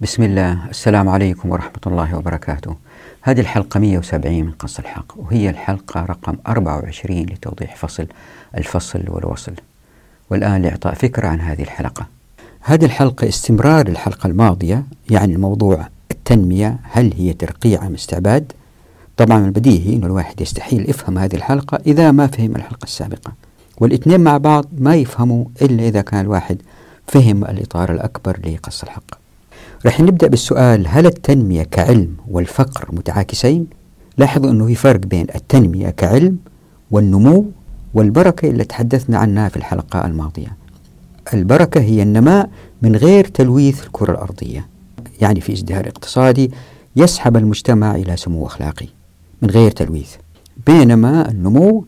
بسم الله. السلام عليكم ورحمة الله وبركاته. هذه الحلقة 170 من قص الحق وهي الحلقة رقم 24 لتوضيح فصل الفصل والوصل. والآن لإعطاء فكرة عن هذه الحلقة. هذه الحلقة استمرار الحلقة الماضية يعني الموضوع التنمية هل هي ترقيع أم استعباد؟ طبعا البديهي أن الواحد يستحيل يفهم هذه الحلقة إذا ما فهم الحلقة السابقة. والإثنين مع بعض ما يفهموا إلا إذا كان الواحد فهم الإطار الأكبر لقص الحق. رح نبدأ بالسؤال هل التنمية كعلم والفقر متعاكسين؟ لاحظوا أنه في فرق بين التنمية كعلم والنمو والبركة اللي تحدثنا عنها في الحلقة الماضية. البركة هي النماء من غير تلويث الكرة الأرضية. يعني في ازدهار اقتصادي يسحب المجتمع إلى سمو أخلاقي من غير تلويث. بينما النمو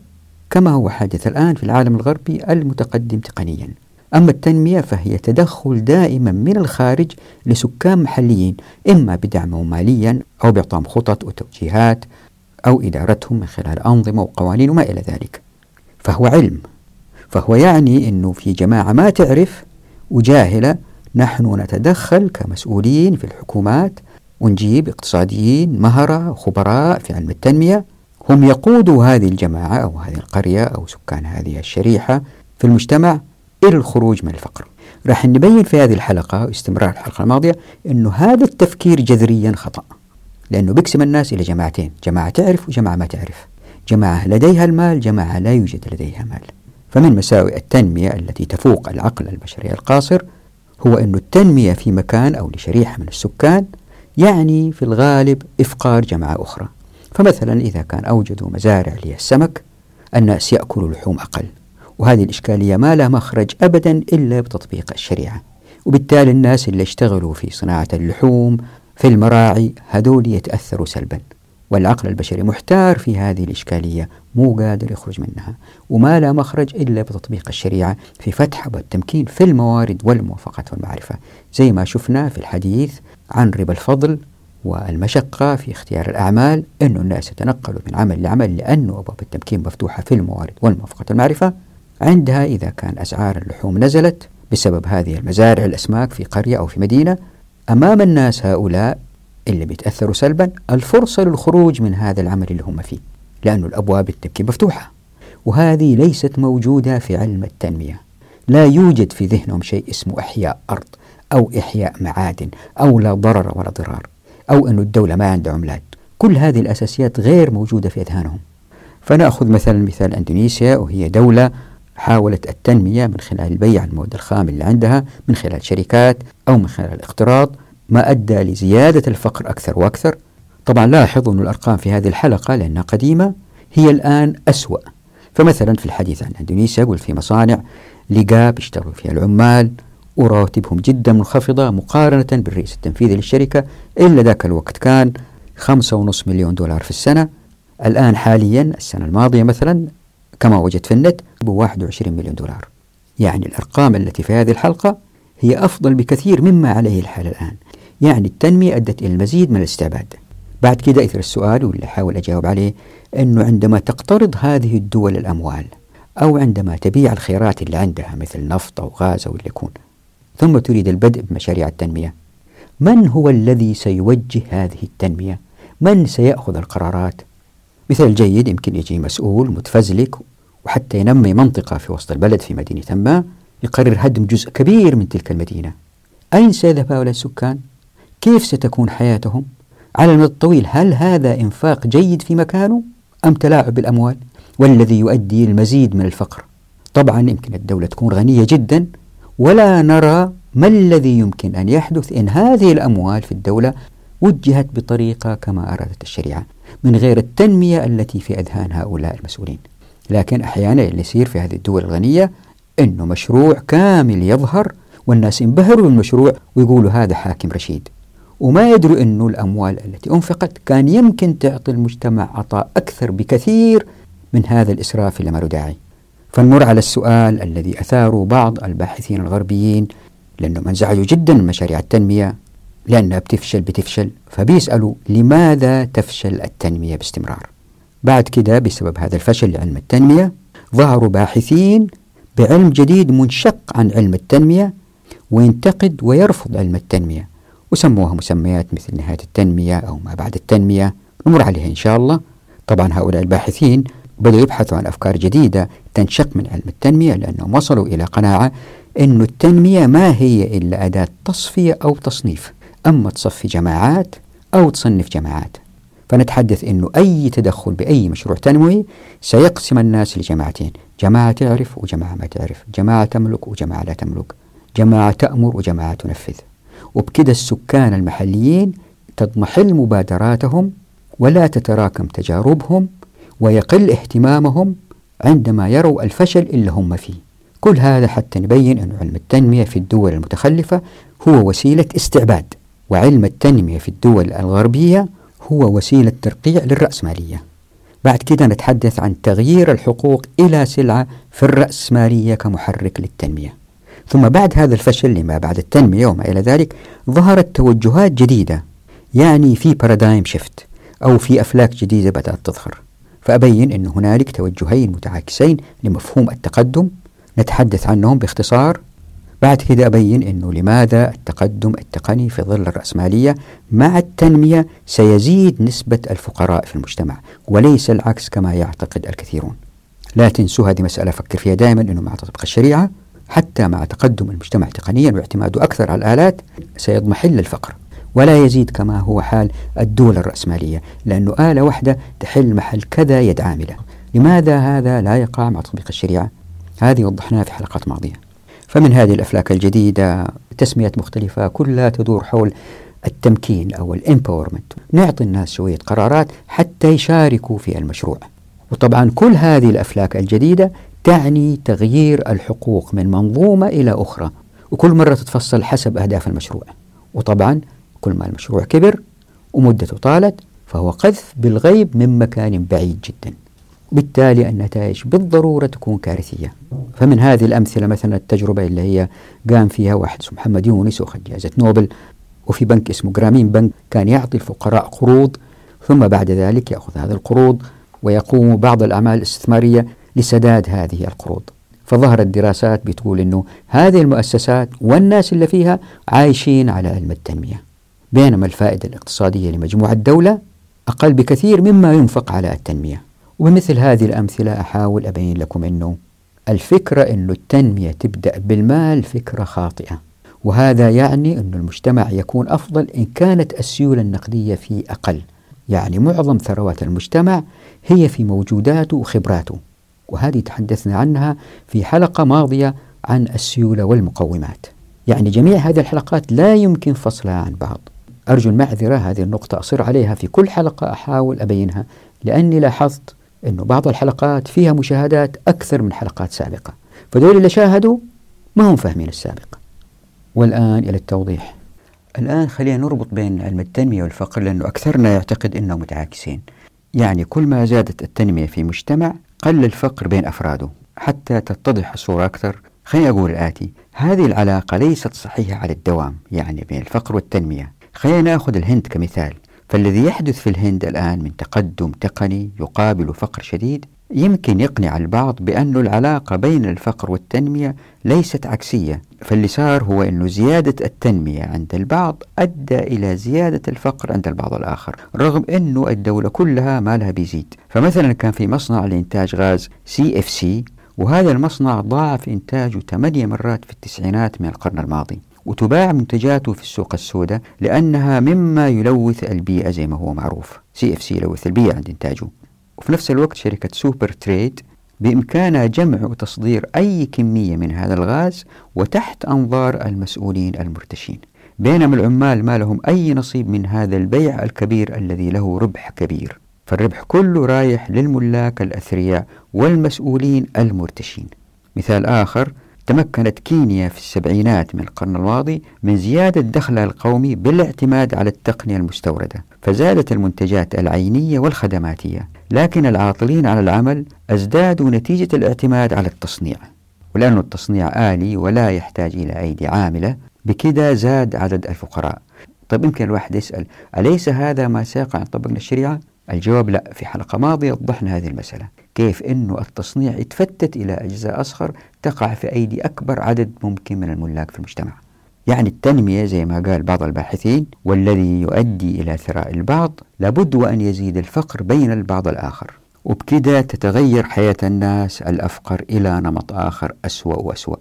كما هو حادث الآن في العالم الغربي المتقدم تقنيا. أما التنمية فهي تدخل دائما من الخارج لسكان محليين إما بدعمهم ماليا أو بإعطائهم خطط وتوجيهات أو إدارتهم من خلال أنظمة وقوانين وما إلى ذلك. فهو علم. فهو يعني أنه في جماعة ما تعرف وجاهلة نحن نتدخل كمسؤولين في الحكومات ونجيب اقتصاديين مهرة وخبراء في علم التنمية. هم يقودوا هذه الجماعة أو هذه القرية أو سكان هذه الشريحة في المجتمع إلى الخروج من الفقر. راح نبين في هذه الحلقة واستمرار الحلقة الماضية أنه هذا التفكير جذريا خطأ. لأنه بيقسم الناس إلى جماعتين جماعة تعرف وجماعة ما تعرف. جماعة لديها المال جماعة لا يوجد لديها مال. فمن مساوئ التنمية التي تفوق العقل البشري القاصر هو أن التنمية في مكان أو لشريحة من السكان يعني في الغالب إفقار جماعة أخرى. فمثلا إذا كان أوجدوا مزارع للسمك الناس يأكلوا لحوم أقل. وهذه الإشكالية ما لها مخرج أبدا إلا بتطبيق الشريعة. وبالتالي الناس اللي اشتغلوا في صناعة اللحوم في المراعي هذول يتأثروا سلبا. والعقل البشري محتار في هذه الإشكالية مو قادر يخرج منها. وما لا مخرج إلا بتطبيق الشريعة في فتح والتمكين في الموارد والموافقة والمعرفة. زي ما شفنا في الحديث عن ربا الفضل والمشقة في اختيار الأعمال أن الناس يتنقلوا من عمل لعمل لأن أبواب التمكين مفتوحة في الموارد والموافقة والمعرفة. عندها إذا كان أسعار اللحوم نزلت بسبب هذه المزارع الأسماك في قرية أو في مدينة أمام الناس هؤلاء اللي بيتأثروا سلبا الفرصة للخروج من هذا العمل اللي هم فيه لأن الأبواب التمكين مفتوحة وهذه ليست موجودة في علم التنمية. لا يوجد في ذهنهم شيء اسمه إحياء أرض أو إحياء معادن أو لا ضرر ولا ضرار أو أن الدولة ما عندها عملات. كل هذه الأساسيات غير موجودة في أذهانهم. فنأخذ مثلا مثال أندونيسيا وهي دولة حاولت التنمية من خلال البيع المواد الخام اللي عندها من خلال شركات أو من خلال الاقتراض ما أدى لزيادة الفقر أكثر وأكثر. طبعا لاحظوا أن الأرقام في هذه الحلقة لأنها قديمة هي الآن أسوأ. فمثلا في الحديث عن أندونيسيا يقول في مصانع لقاب يشتغلوا فيها العمال وراتبهم جدا منخفضة مقارنة بالرئيس التنفيذي للشركة إلا ذاك الوقت كان خمسة ونص مليون دولار في السنة. الآن حاليا السنة الماضية مثلا كما وجدت في النت ب 21 مليون دولار يعني الأرقام التي في هذه الحلقة هي أفضل بكثير مما عليه الحال الآن يعني التنمية أدت إلى المزيد من الاستعباد بعد كده يثير السؤال واللي أحاول أجاوب عليه أنه عندما تقترض هذه الدول الأموال أو عندما تبيع الخيرات اللي عندها مثل نفط أو غاز أو اللي يكون ثم تريد البدء بمشاريع التنمية من هو الذي سيوجه هذه التنمية؟ من سيأخذ القرارات؟ مثال جيد يمكن يجي مسؤول متفزلك وحتى ينمي منطقة في وسط البلد في مدينة ما يقرر هدم جزء كبير من تلك المدينة أين سيذهب هؤلاء السكان؟ كيف ستكون حياتهم؟ على المدى الطويل هل هذا إنفاق جيد في مكانه أم تلاعب بالأموال والذي يؤدي المزيد من الفقر طبعا يمكن الدولة تكون غنية جدا ولا نرى ما الذي يمكن أن يحدث إن هذه الأموال في الدولة وجهت بطريقة كما أرادت الشريعة من غير التنمية التي في أذهان هؤلاء المسؤولين. لكن أحيانا اللي يصير في هذه الدول الغنية أنه مشروع كامل يظهر والناس ينبهروا بالمشروع ويقولوا هذا حاكم رشيد. وما يدروا أنه الأموال التي أنفقت كان يمكن تعطي المجتمع عطاء أكثر بكثير من هذا الإسراف اللي ما له داعي. فنمر على السؤال الذي أثاره بعض الباحثين الغربيين لأنهم انزعجوا جدا من مشاريع التنمية لأنها بتفشل بتفشل. فبيسألوا لماذا تفشل التنمية باستمرار؟ بعد كده بسبب هذا الفشل لعلم التنمية ظهروا باحثين بعلم جديد منشق عن علم التنمية وينتقد ويرفض علم التنمية. وسموها مسميات مثل نهاية التنمية أو ما بعد التنمية. نمر عليها إن شاء الله. طبعا هؤلاء الباحثين بدأوا يبحثوا عن أفكار جديدة تنشق من علم التنمية لأنهم وصلوا إلى قناعة أن التنمية ما هي إلا أداة تصفية أو تصنيف. أما تصفي جماعات أو تصنف جماعات. فنتحدث أنه أي تدخل بأي مشروع تنموي سيقسم الناس لجماعتين. جماعة تعرف وجماعة ما تعرف. جماعة تملك وجماعة لا تملك. جماعة تأمر وجماعة تنفذ. وبكده السكان المحليين تضمحل مبادراتهم ولا تتراكم تجاربهم ويقل اهتمامهم عندما يروا الفشل اللي هم فيه. كل هذا حتى نبين أن علم التنمية في الدول المتخلفة هو وسيلة استعباد. وعلم التنمية في الدول الغربية هو وسيلة ترقيع للرأسمالية. بعد كده نتحدث عن تغيير الحقوق إلى سلعة في الرأسمالية كمحرك للتنمية. ثم بعد هذا الفشل لما بعد التنمية وما إلى ذلك ظهرت توجهات جديدة يعني في بارادايم شيفت أو في أفلاك جديدة بدأت تظهر. فأبين أن هنالك توجهين متعاكسين لمفهوم التقدم. نتحدث عنهم باختصار. بعد كده أبين أنه لماذا التقدم التقني في ظل الرأسمالية مع التنمية سيزيد نسبة الفقراء في المجتمع وليس العكس كما يعتقد الكثيرون. لا تنسوا هذه مسألة أفكر فيها دائما أنه مع تطبيق الشريعة حتى مع تقدم المجتمع تقنيا واعتماده أكثر على الآلات سيضمحل الفقر ولا يزيد كما هو حال الدول الرأسمالية لأنه آلة واحدة تحل محل كذا يد عاملة. لماذا هذا لا يقع مع تطبيق الشريعة؟ هذه وضحناها في حلقات ماضية. فمن هذه الأفلاك الجديدة تسميات مختلفة كلها تدور حول التمكين أو الامباورمنت نعطي الناس شوية قرارات حتى يشاركوا في المشروع. وطبعا كل هذه الأفلاك الجديدة تعني تغيير الحقوق من منظومة إلى أخرى وكل مرة تتفصل حسب أهداف المشروع. وطبعا كل ما المشروع كبر ومدته طالت فهو قذف بالغيب من مكان بعيد جدا. بالتالي النتائج بالضرورة تكون كارثية. فمن هذه الأمثلة مثلا التجربة اللي هي قام فيها واحد اسمه محمد يونس وأخذ جائزة نوبل وفي بنك اسمه جرامين بنك كان يعطي الفقراء قروض ثم بعد ذلك يأخذ هذه القروض ويقوم بعض الأعمال الاستثمارية لسداد هذه القروض. فظهرت دراسات بتقول أنه هذه المؤسسات والناس اللي فيها عايشين على علم التنمية. بينما الفائدة الاقتصادية لمجموعة الدولة أقل بكثير مما ينفق على التنمية. وبمثل هذه الأمثلة أحاول أبين لكم أنه الفكرة أن التنمية تبدأ بالمال فكرة خاطئة. وهذا يعني أن المجتمع يكون أفضل إن كانت السيولة النقدية فيه أقل. يعني معظم ثروات المجتمع هي في موجوداته وخبراته. وهذه تحدثنا عنها في حلقة ماضية عن السيولة والمقومات. يعني جميع هذه الحلقات لا يمكن فصلها عن بعض. أرجو المعذرة هذه النقطة أصر عليها في كل حلقة أحاول أبينها لأني لاحظت أنه بعض الحلقات فيها مشاهدات أكثر من حلقات سابقة. فدول اللي شاهدوا ما هم فاهمين السابق والآن إلى التوضيح. الآن خلينا نربط بين علم التنمية والفقر لأنه أكثرنا يعتقد أنهم متعاكسين. يعني كل ما زادت التنمية في مجتمع قل الفقر بين أفراده حتى تتضح الصورة أكثر. خليني أقول الآتي هذه العلاقة ليست صحيحة على الدوام يعني بين الفقر والتنمية. خلينا نأخذ الهند كمثال. فالذي يحدث في الهند الآن من تقدم تقني يقابل فقر شديد يمكن يقنع البعض بأن العلاقة بين الفقر والتنمية ليست عكسية فاللي صار هو أن زيادة التنمية عند البعض أدى إلى زيادة الفقر عند البعض الآخر رغم أنه الدولة كلها مالها بيزيد. فمثلا كان في مصنع لإنتاج غاز CFC وهذا المصنع ضاعف إنتاجه ثمانية مرات في التسعينات من القرن الماضي. وتباع منتجاته في السوق السوداء لأنها مما يلوث البيئة زي ما هو معروف. CFC يلوث البيئة عند إنتاجه. وفي نفس الوقت شركة Super Trade بإمكانها جمع وتصدير أي كمية من هذا الغاز وتحت أنظار المسؤولين المرتشين. بينما العمال ما لهم أي نصيب من هذا البيع الكبير الذي له ربح كبير. فالربح كله رايح للملاك الأثرياء والمسؤولين المرتشين. مثال آخر تمكنت كينيا في السبعينات من القرن الماضي من زيادة دخلها القومي بالاعتماد على التقنية المستوردة فزادت المنتجات العينية والخدماتية لكن العاطلين على العمل أزدادوا نتيجة الاعتماد على التصنيع. ولأن التصنيع آلي ولا يحتاج إلى أيدي عاملة بكذا زاد عدد الفقراء. طيب يمكن الواحد يسأل أليس هذا ما سيقع إن طبقنا الشريعة؟ الجواب لا في حلقة ماضية وضحنا هذه المسألة. كيف أنه التصنيع يتفتت إلى أجزاء أصغر تقع في أيدي أكبر عدد ممكن من الملاك في المجتمع. يعني التنمية زي ما قال بعض الباحثين والذي يؤدي إلى ثراء البعض لابد وأن يزيد الفقر بين البعض الآخر. وبكده تتغير حياة الناس الأفقر إلى نمط آخر أسوأ وأسوأ.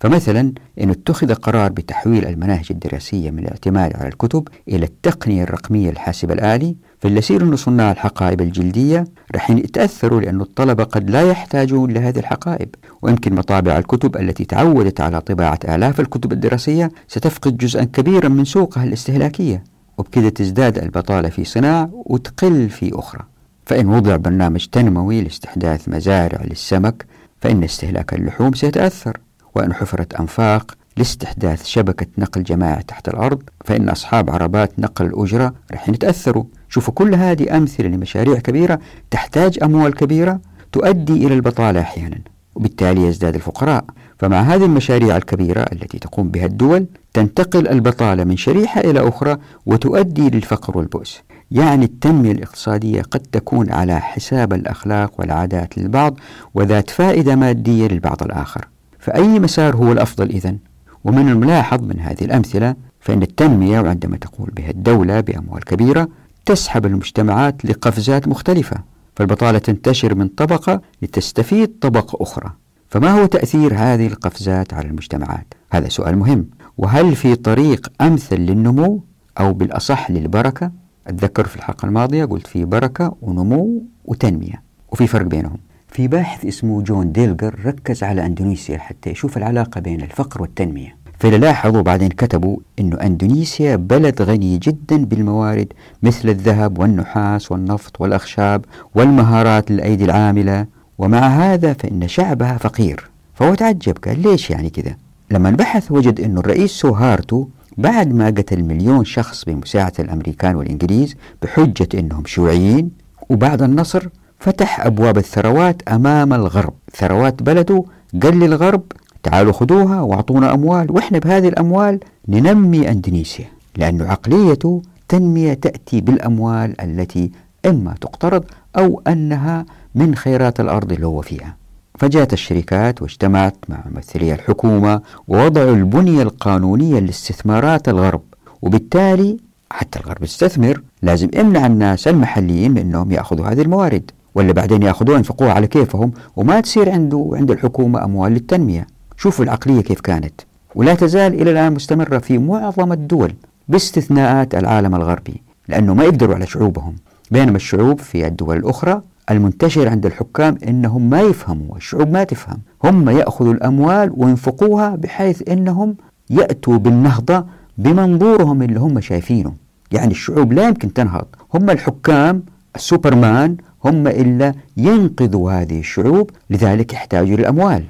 فمثلا إن اتخذ قرار بتحويل المناهج الدراسية من الاعتماد على الكتب إلى التقنية الرقمية الحاسب الآلي فاللي يصير أن صناع الحقائب الجلدية رح يتأثروا لأن الطلبة قد لا يحتاجون لهذه الحقائب. ويمكن مطابع الكتب التي تعودت على طباعة آلاف الكتب الدراسية ستفقد جزءا كبيرا من سوقها الاستهلاكية وبكذا تزداد البطالة في صناع وتقل في أخرى. فإن وضع برنامج تنموي لاستحداث مزارع للسمك فإن استهلاك اللحوم سيتأثر. وإن حفرت أنفاق لاستحداث شبكة نقل جماعي تحت الأرض فإن أصحاب عربات نقل الأجرة رح يتأثروا. شوفوا كل هذه أمثلة لمشاريع كبيرة تحتاج أموال كبيرة تؤدي إلى البطالة أحيانا وبالتالي يزداد الفقراء. فمع هذه المشاريع الكبيرة التي تقوم بها الدول تنتقل البطالة من شريحة إلى أخرى وتؤدي للفقر والبؤس. يعني التنمية الاقتصادية قد تكون على حساب الأخلاق والعادات للبعض وذات فائدة مادية للبعض الآخر. فأي مسار هو الأفضل إذن؟ ومن الملاحظ من هذه الأمثلة فإن التنمية وعندما تقول بها الدولة بأموال كبيرة تسحب المجتمعات لقفزات مختلفة فالبطالة تنتشر من طبقة لتستفيد طبقة أخرى فما هو تأثير هذه القفزات على المجتمعات؟ هذا سؤال مهم وهل في طريق أمثل للنمو أو بالأصح للبركة؟ أتذكر في الحلقة الماضية قلت في بركة ونمو وتنمية وفي فرق بينهم في باحث اسمه جون بيلجر ركز على أندونيسيا حتى يشوف العلاقة بين الفقر والتنمية. فلاحظوا بعدين كتبوا أن أندونيسيا بلد غني جدا بالموارد مثل الذهب والنحاس والنفط والأخشاب والمهارات للأيدي العاملة ومع هذا فإن شعبها فقير. فهو تعجب قال ليش يعني كذا؟ لما بحث وجد أن الرئيس سوهارتو بعد ما قتل مليون شخص بمساعدة الأمريكان والإنجليز بحجة أنهم شيوعيين وبعد النصر فتح أبواب الثروات أمام الغرب. ثروات بلده قال للغرب تعالوا خذوها وأعطونا أموال وإحنا بهذه الأموال ننمي أندونيسيا. لأن عقليته تنمية تأتي بالأموال التي إما تقترض أو أنها من خيرات الأرض اللي هو فيها. فجاءت الشركات واجتمعت مع ممثلي الحكومة ووضعوا البنية القانونية لاستثمارات الغرب. وبالتالي حتى الغرب يستثمر لازم يمنع الناس المحليين من أنهم يأخذوا هذه الموارد. ولا بعدين ياخذوها ينفقوها على كيفهم وما تصير عنده عند الحكومة أموال للتنمية. شوفوا العقلية كيف كانت. ولا تزال إلى الآن مستمرة في معظم الدول باستثناءات العالم الغربي لأنه ما يقدروا على شعوبهم. بينما الشعوب في الدول الأخرى المنتشر عند الحكام إنهم ما يفهموا الشعوب ما تفهم. هم يأخذوا الأموال وينفقوها بحيث إنهم يأتوا بالنهضة بمنظورهم اللي هم شايفينه. يعني الشعوب لا يمكن تنهض. هم الحكام السوبرمان هم إلا ينقذوا هذه الشعوب لذلك يحتاجوا للأموال.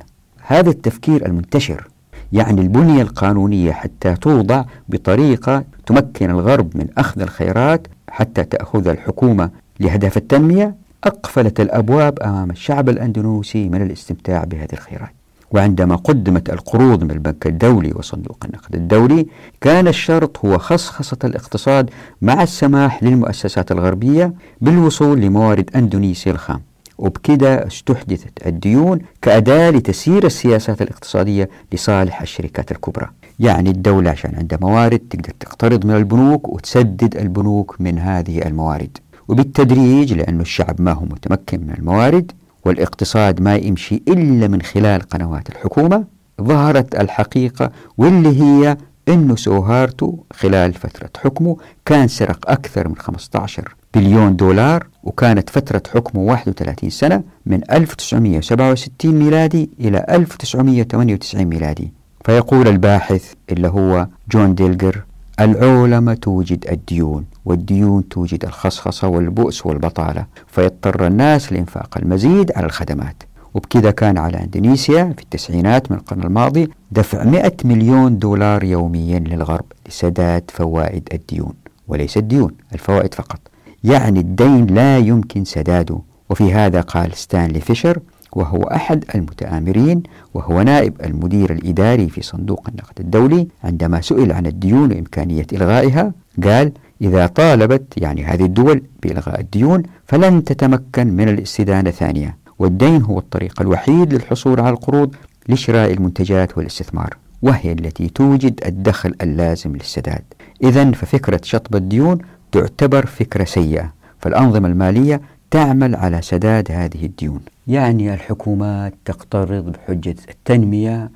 هذا التفكير المنتشر يعني البنية القانونية حتى توضع بطريقة تمكن الغرب من أخذ الخيرات حتى تأخذ الحكومة لهدف التنمية أقفلت الأبواب أمام الشعب الأندونوسي من الاستمتاع بهذه الخيرات. وعندما قدمت القروض من البنك الدولي وصندوق النقد الدولي كان الشرط هو خصخصة الاقتصاد مع السماح للمؤسسات الغربية بالوصول لموارد أندونيسيا الخام. وبكده استحدثت الديون كأداة لتسيير السياسات الاقتصادية لصالح الشركات الكبرى. يعني الدولة عشان عندها موارد تقدر تقترض من البنوك وتسدد البنوك من هذه الموارد. وبالتدريج لأن الشعب ما هو متمكن من الموارد والاقتصاد ما يمشي إلا من خلال قنوات الحكومة ظهرت الحقيقة واللي هي أنه سوهارتو خلال فترة حكمه كان سرق أكثر من 15 بليون دولار وكانت فترة حكمه 31 سنة من 1967 ميلادي إلى 1998 ميلادي. فيقول الباحث اللي هو جون بيلجر العولمة توجد الديون والديون توجد الخصخصة والبؤس والبطالة فيضطر الناس لإنفاق المزيد على الخدمات. وبكذا كان على إندونيسيا في التسعينات من القرن الماضي دفع 100 مليون دولار يوميا للغرب لسداد فوائد الديون وليس الديون الفوائد فقط. يعني الدين لا يمكن سداده. وفي هذا قال ستانلي فيشر وهو أحد المتآمرين وهو نائب المدير الإداري في صندوق النقد الدولي. عندما سئل عن الديون وإمكانية إلغائها قال إذا طالبت يعني هذه الدول بإلغاء الديون فلن تتمكن من الاستدانة ثانية. والدين هو الطريق الوحيد للحصول على القروض لشراء المنتجات والاستثمار وهي التي توجد الدخل اللازم للسداد إذا ففكرة شطب الديون تعتبر فكرة سيئة فالأنظمة المالية تعمل على سداد هذه الديون. يعني الحكومات تقترض بحجة التنمية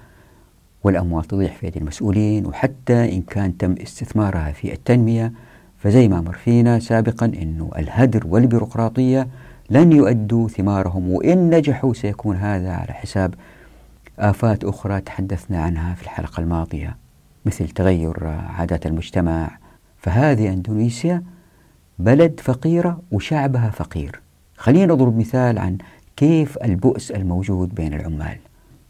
والأموال تضيع في أيدي المسؤولين وحتى إن كان تم استثمارها في التنمية فزي ما مر فينا سابقا أنه الهدر والبيروقراطية لن يؤدوا ثمارهم وإن نجحوا سيكون هذا على حساب آفات أخرى تحدثنا عنها في الحلقة الماضية مثل تغير عادات المجتمع. فهذه أندونيسيا بلد فقيرة وشعبها فقير. خلينا نضرب مثال عن كيف البؤس الموجود بين العمال؟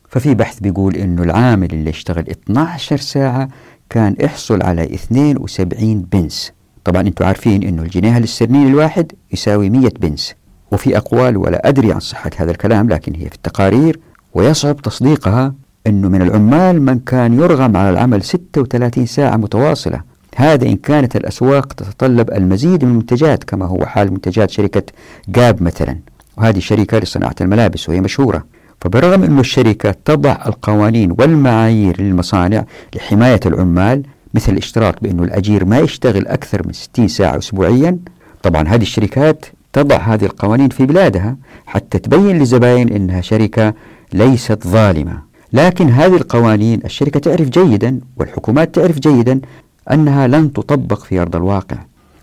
ففي بحث بيقول إنه العامل اللي اشتغل 12 ساعة كان يحصل على 72 بنس. طبعا أنتم عارفين إنه الجنيه الاسترليني الواحد يساوي 100 بنس. وفي أقوال ولا أدري عن صحة هذا الكلام لكن هي في التقارير ويصعب تصديقها إنه من العمال من كان يرغم على العمل 36 ساعة متواصلة. هذا إن كانت الأسواق تتطلب المزيد من المنتجات كما هو حال منتجات شركة جاب مثلا. وهذه شركة لصناعة الملابس وهي مشهورة. فبرغم أن الشركة تضع القوانين والمعايير للمصانع لحماية العمال مثل الاشتراط بأن الأجير ما يشتغل أكثر من 60 ساعة أسبوعيا طبعا هذه الشركات تضع هذه القوانين في بلادها حتى تبين للزبائن أنها شركة ليست ظالمة. لكن هذه القوانين الشركة تعرف جيدا والحكومات تعرف جيدا أنها لن تطبق في أرض الواقع.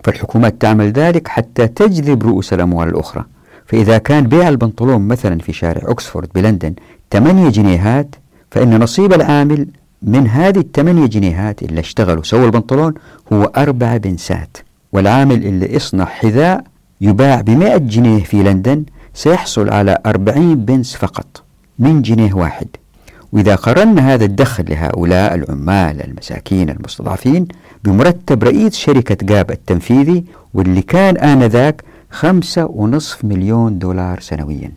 فالحكومات تعمل ذلك حتى تجذب رؤوس الأموال الأخرى. فإذا كان بيع البنطلون مثلا في شارع أكسفورد بلندن 8 جنيهات فإن نصيب العامل من هذه الثمانية جنيهات اللي اشتغلوا سووا البنطلون هو أربع بنسات. والعامل اللي يصنع حذاء يباع بمئة جنيه في لندن سيحصل على أربعين بنس فقط من جنيه واحد. وإذا قرنا هذا الدخل لهؤلاء العمال المساكين المستضعفين بمرتب رئيس شركة جاب التنفيذي واللي كان آنذاك خمسة ونصف مليون دولار سنويا.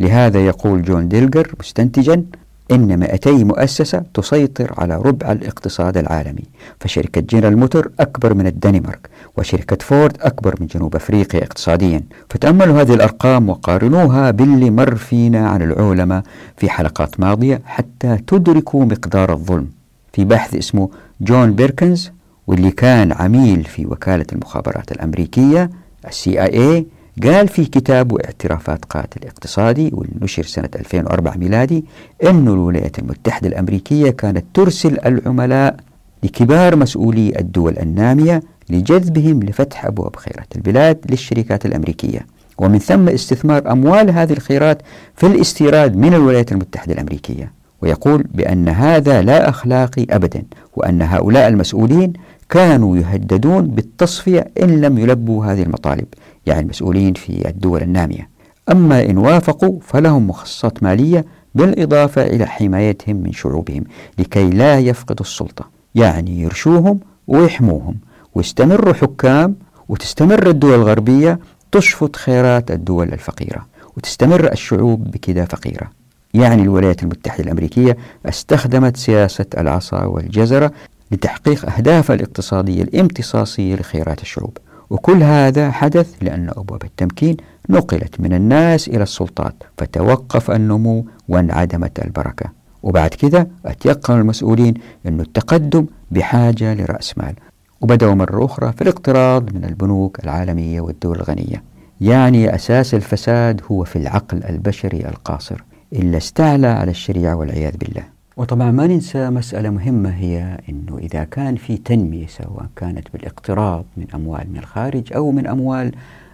لهذا يقول جون بيلجر مستنتجا إن 200 مؤسسة تسيطر على ربع الاقتصاد العالمي. فشركة جنرال موتور أكبر من الدنمارك وشركة فورد أكبر من جنوب أفريقيا اقتصاديا. فتأملوا هذه الأرقام وقارنوها باللي مر فينا عن العولمة في حلقات ماضية حتى تدركوا مقدار الظلم. في باحث اسمه جون بيركنز واللي كان عميل في وكالة المخابرات الأمريكية السي آي اي قال في كتابه اعترافات قاتل اقتصادي واللي نشر سنة 2004 ميلادي أن الولايات المتحدة الأمريكية كانت ترسل العملاء لكبار مسؤولي الدول النامية لجذبهم لفتح أبواب خيرات البلاد للشركات الأمريكية. ومن ثم استثمار أموال هذه الخيرات في الاستيراد من الولايات المتحدة الأمريكية. ويقول بأن هذا لا أخلاقي أبدا وأن هؤلاء المسؤولين كانوا يهددون بالتصفية إن لم يلبوا هذه المطالب يعني المسؤولين في الدول النامية. أما إن وافقوا فلهم مخصصات مالية بالإضافة إلى حمايتهم من شعوبهم لكي لا يفقدوا السلطة يعني يرشوهم ويحموهم. ويستمروا حكام وتستمر الدول الغربية تشفط خيرات الدول الفقيرة وتستمر الشعوب بكذا فقيرة. يعني الولايات المتحدة الأمريكية استخدمت سياسة العصا والجزرة لتحقيق أهدافها الاقتصادية الامتصاصية لخيرات الشعوب. وكل هذا حدث لأن أبواب التمكين نقلت من الناس إلى السلطات فتوقف النمو وانعدمت البركة. وبعد كده أتيقن المسؤولين أن التقدم بحاجة لرأس مال. وبدأوا مرة أخرى في الاقتراض من البنوك العالمية والدول الغنية. يعني أساس الفساد هو في العقل البشري القاصر إلا استعلى على الشريعة والعياذ بالله. وطبعا ما ننسى مسألة مهمة هي أنه إذا كان في تنمية سواء كانت بالاقتراض من أموال من الخارج أو من أموال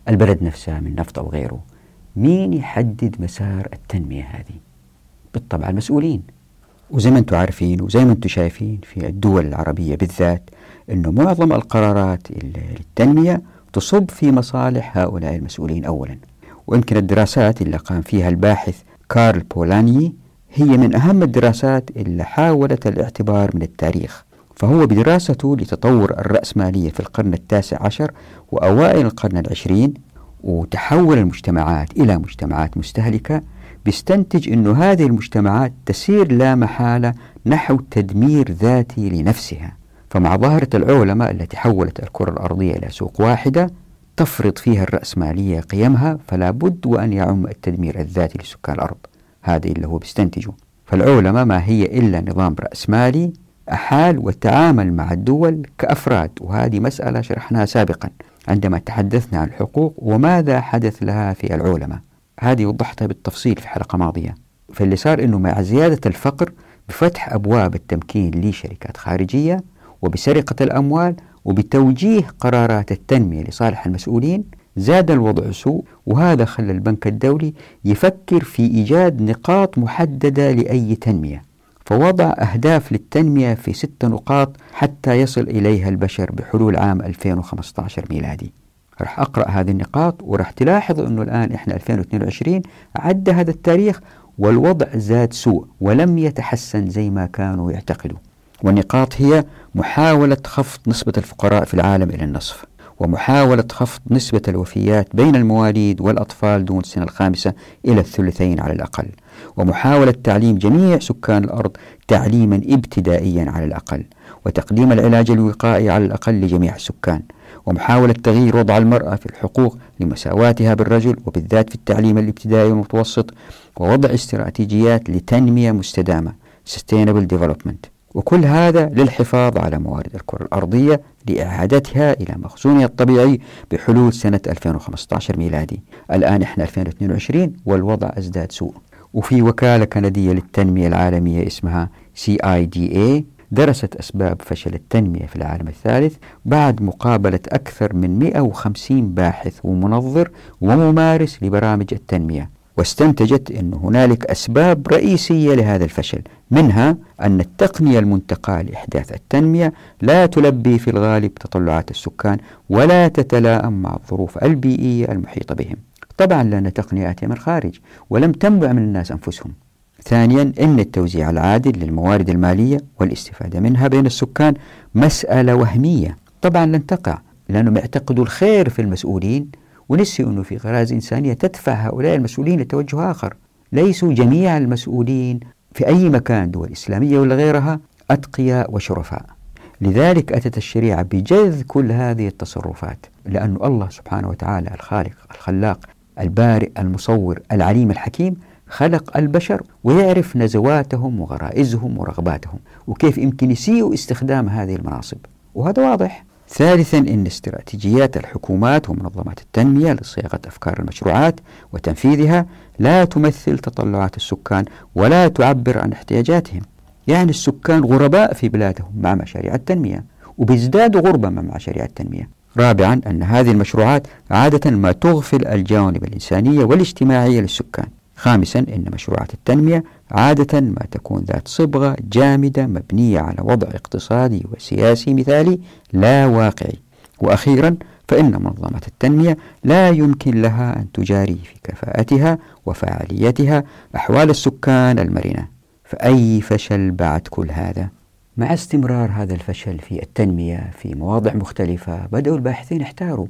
البلد نفسها من نفط أو غيره مين يحدد مسار التنمية هذه؟ بالطبع المسؤولين وزي ما أنتم عارفين وزي ما أنتم شايفين في الدول العربية بالذات أنه معظم القرارات للتنمية تصب في مصالح هؤلاء المسؤولين أولا ويمكن الدراسات اللي قام فيها الباحث كارل بولاني هي من أهم الدراسات اللي حاولت الاعتبار من التاريخ فهو بدراسته لتطور الرأسمالية في القرن التاسع عشر وأوائل القرن العشرين وتحول المجتمعات إلى مجتمعات مستهلكة بيستنتج أن هذه المجتمعات تسير لا محالة نحو تدمير ذاتي لنفسها. فمع ظاهرة العولمة التي حولت الكرة الأرضية إلى سوق واحدة تفرض فيها الرأسمالية قيمها فلا بد وأن يعم التدمير الذاتي لسكان الأرض. هذا اللي هو بيستنتجه. فالعولمة ما هي إلا نظام رأسمالي أحال وتعامل مع الدول كأفراد. وهذه مسألة شرحناها سابقا عندما تحدثنا عن الحقوق وماذا حدث لها في العولمة هذه وضحتها بالتفصيل في حلقة ماضية. فاللي صار أنه مع زيادة الفقر بفتح أبواب التمكين لشركات خارجية وبسرقة الأموال وبتوجيه قرارات التنمية لصالح المسؤولين زاد الوضع سوء وهذا خلى البنك الدولي يفكر في إيجاد نقاط محددة لأي تنمية فوضع أهداف للتنمية في ست نقاط حتى يصل إليها البشر بحلول عام 2015 ميلادي. راح أقرأ هذه النقاط وراح تلاحظ أنه الآن إحنا 2022 عدى هذا التاريخ والوضع زاد سوء ولم يتحسن زي ما كانوا يعتقدوا. والنقاط هي محاولة خفض نسبة الفقراء في العالم إلى النصف. ومحاولة خفض نسبة الوفيات بين المواليد والأطفال دون السنة الخامسة إلى الثلثين على الأقل. ومحاولة تعليم جميع سكان الأرض تعليما ابتدائيا على الأقل. وتقديم العلاج الوقائي على الأقل لجميع السكان. ومحاولة تغيير وضع المرأة في الحقوق لمساواتها بالرجل وبالذات في التعليم الابتدائي والمتوسط. ووضع استراتيجيات لتنمية مستدامة. Sustainable Development. وكل هذا للحفاظ على موارد الكرة الأرضية لإعادتها إلى مخزونها الطبيعي بحلول سنة 2015 ميلادي. الآن إحنا 2022 والوضع أزداد سوء. وفي وكالة كندية للتنمية العالمية اسمها CIDA درست أسباب فشل التنمية في العالم الثالث بعد مقابلة أكثر من 150 باحث ومنظر وممارس لبرامج التنمية. واستنتجت أن هنالك أسباب رئيسية لهذا الفشل منها أن التقنية المنتقاة لإحداث التنمية لا تلبي في الغالب تطلعات السكان ولا تتلائم مع الظروف البيئية المحيطة بهم. طبعا لأن تقنية آتية من الخارج ولم تنبع من الناس أنفسهم. ثانيا أن التوزيع العادل للموارد المالية والاستفادة منها بين السكان مسألة وهمية. طبعا لن تقع لأنهم يعتقدوا الخير في المسؤولين ونسيوا أنه في غرائز إنسانية تدفع هؤلاء المسؤولين لتوجه آخر. ليسوا جميع المسؤولين في أي مكان دول إسلامية ولا غيرها أتقياء وشرفاء. لذلك أتت الشريعة بجذ كل هذه التصرفات لأن الله سبحانه وتعالى الخالق الخلاق البارئ المصور العليم الحكيم خلق البشر ويعرف نزواتهم وغرائزهم ورغباتهم وكيف يمكن يسيئوا استخدام هذه المناصب. وهذا واضح. ثالثا أن استراتيجيات الحكومات ومنظمات التنمية لصياغة أفكار المشروعات وتنفيذها لا تمثل تطلعات السكان ولا تعبر عن احتياجاتهم. يعني السكان غرباء في بلادهم مع مشاريع التنمية وبيزدادوا غربة مع مشاريع التنمية. رابعا أن هذه المشروعات عادة ما تغفل الجوانب الإنسانية والاجتماعية للسكان. خامسا أن مشروعات التنمية عادة ما تكون ذات صبغة جامدة مبنية على وضع اقتصادي وسياسي مثالي لا واقعي. وأخيرا فإن منظمة التنمية لا يمكن لها أن تجاري في كفاءتها وفعاليتها أحوال السكان المرنة. فأي فشل بعد كل هذا؟ مع استمرار هذا الفشل في التنمية في مواضع مختلفة بدأوا الباحثين يحتاروا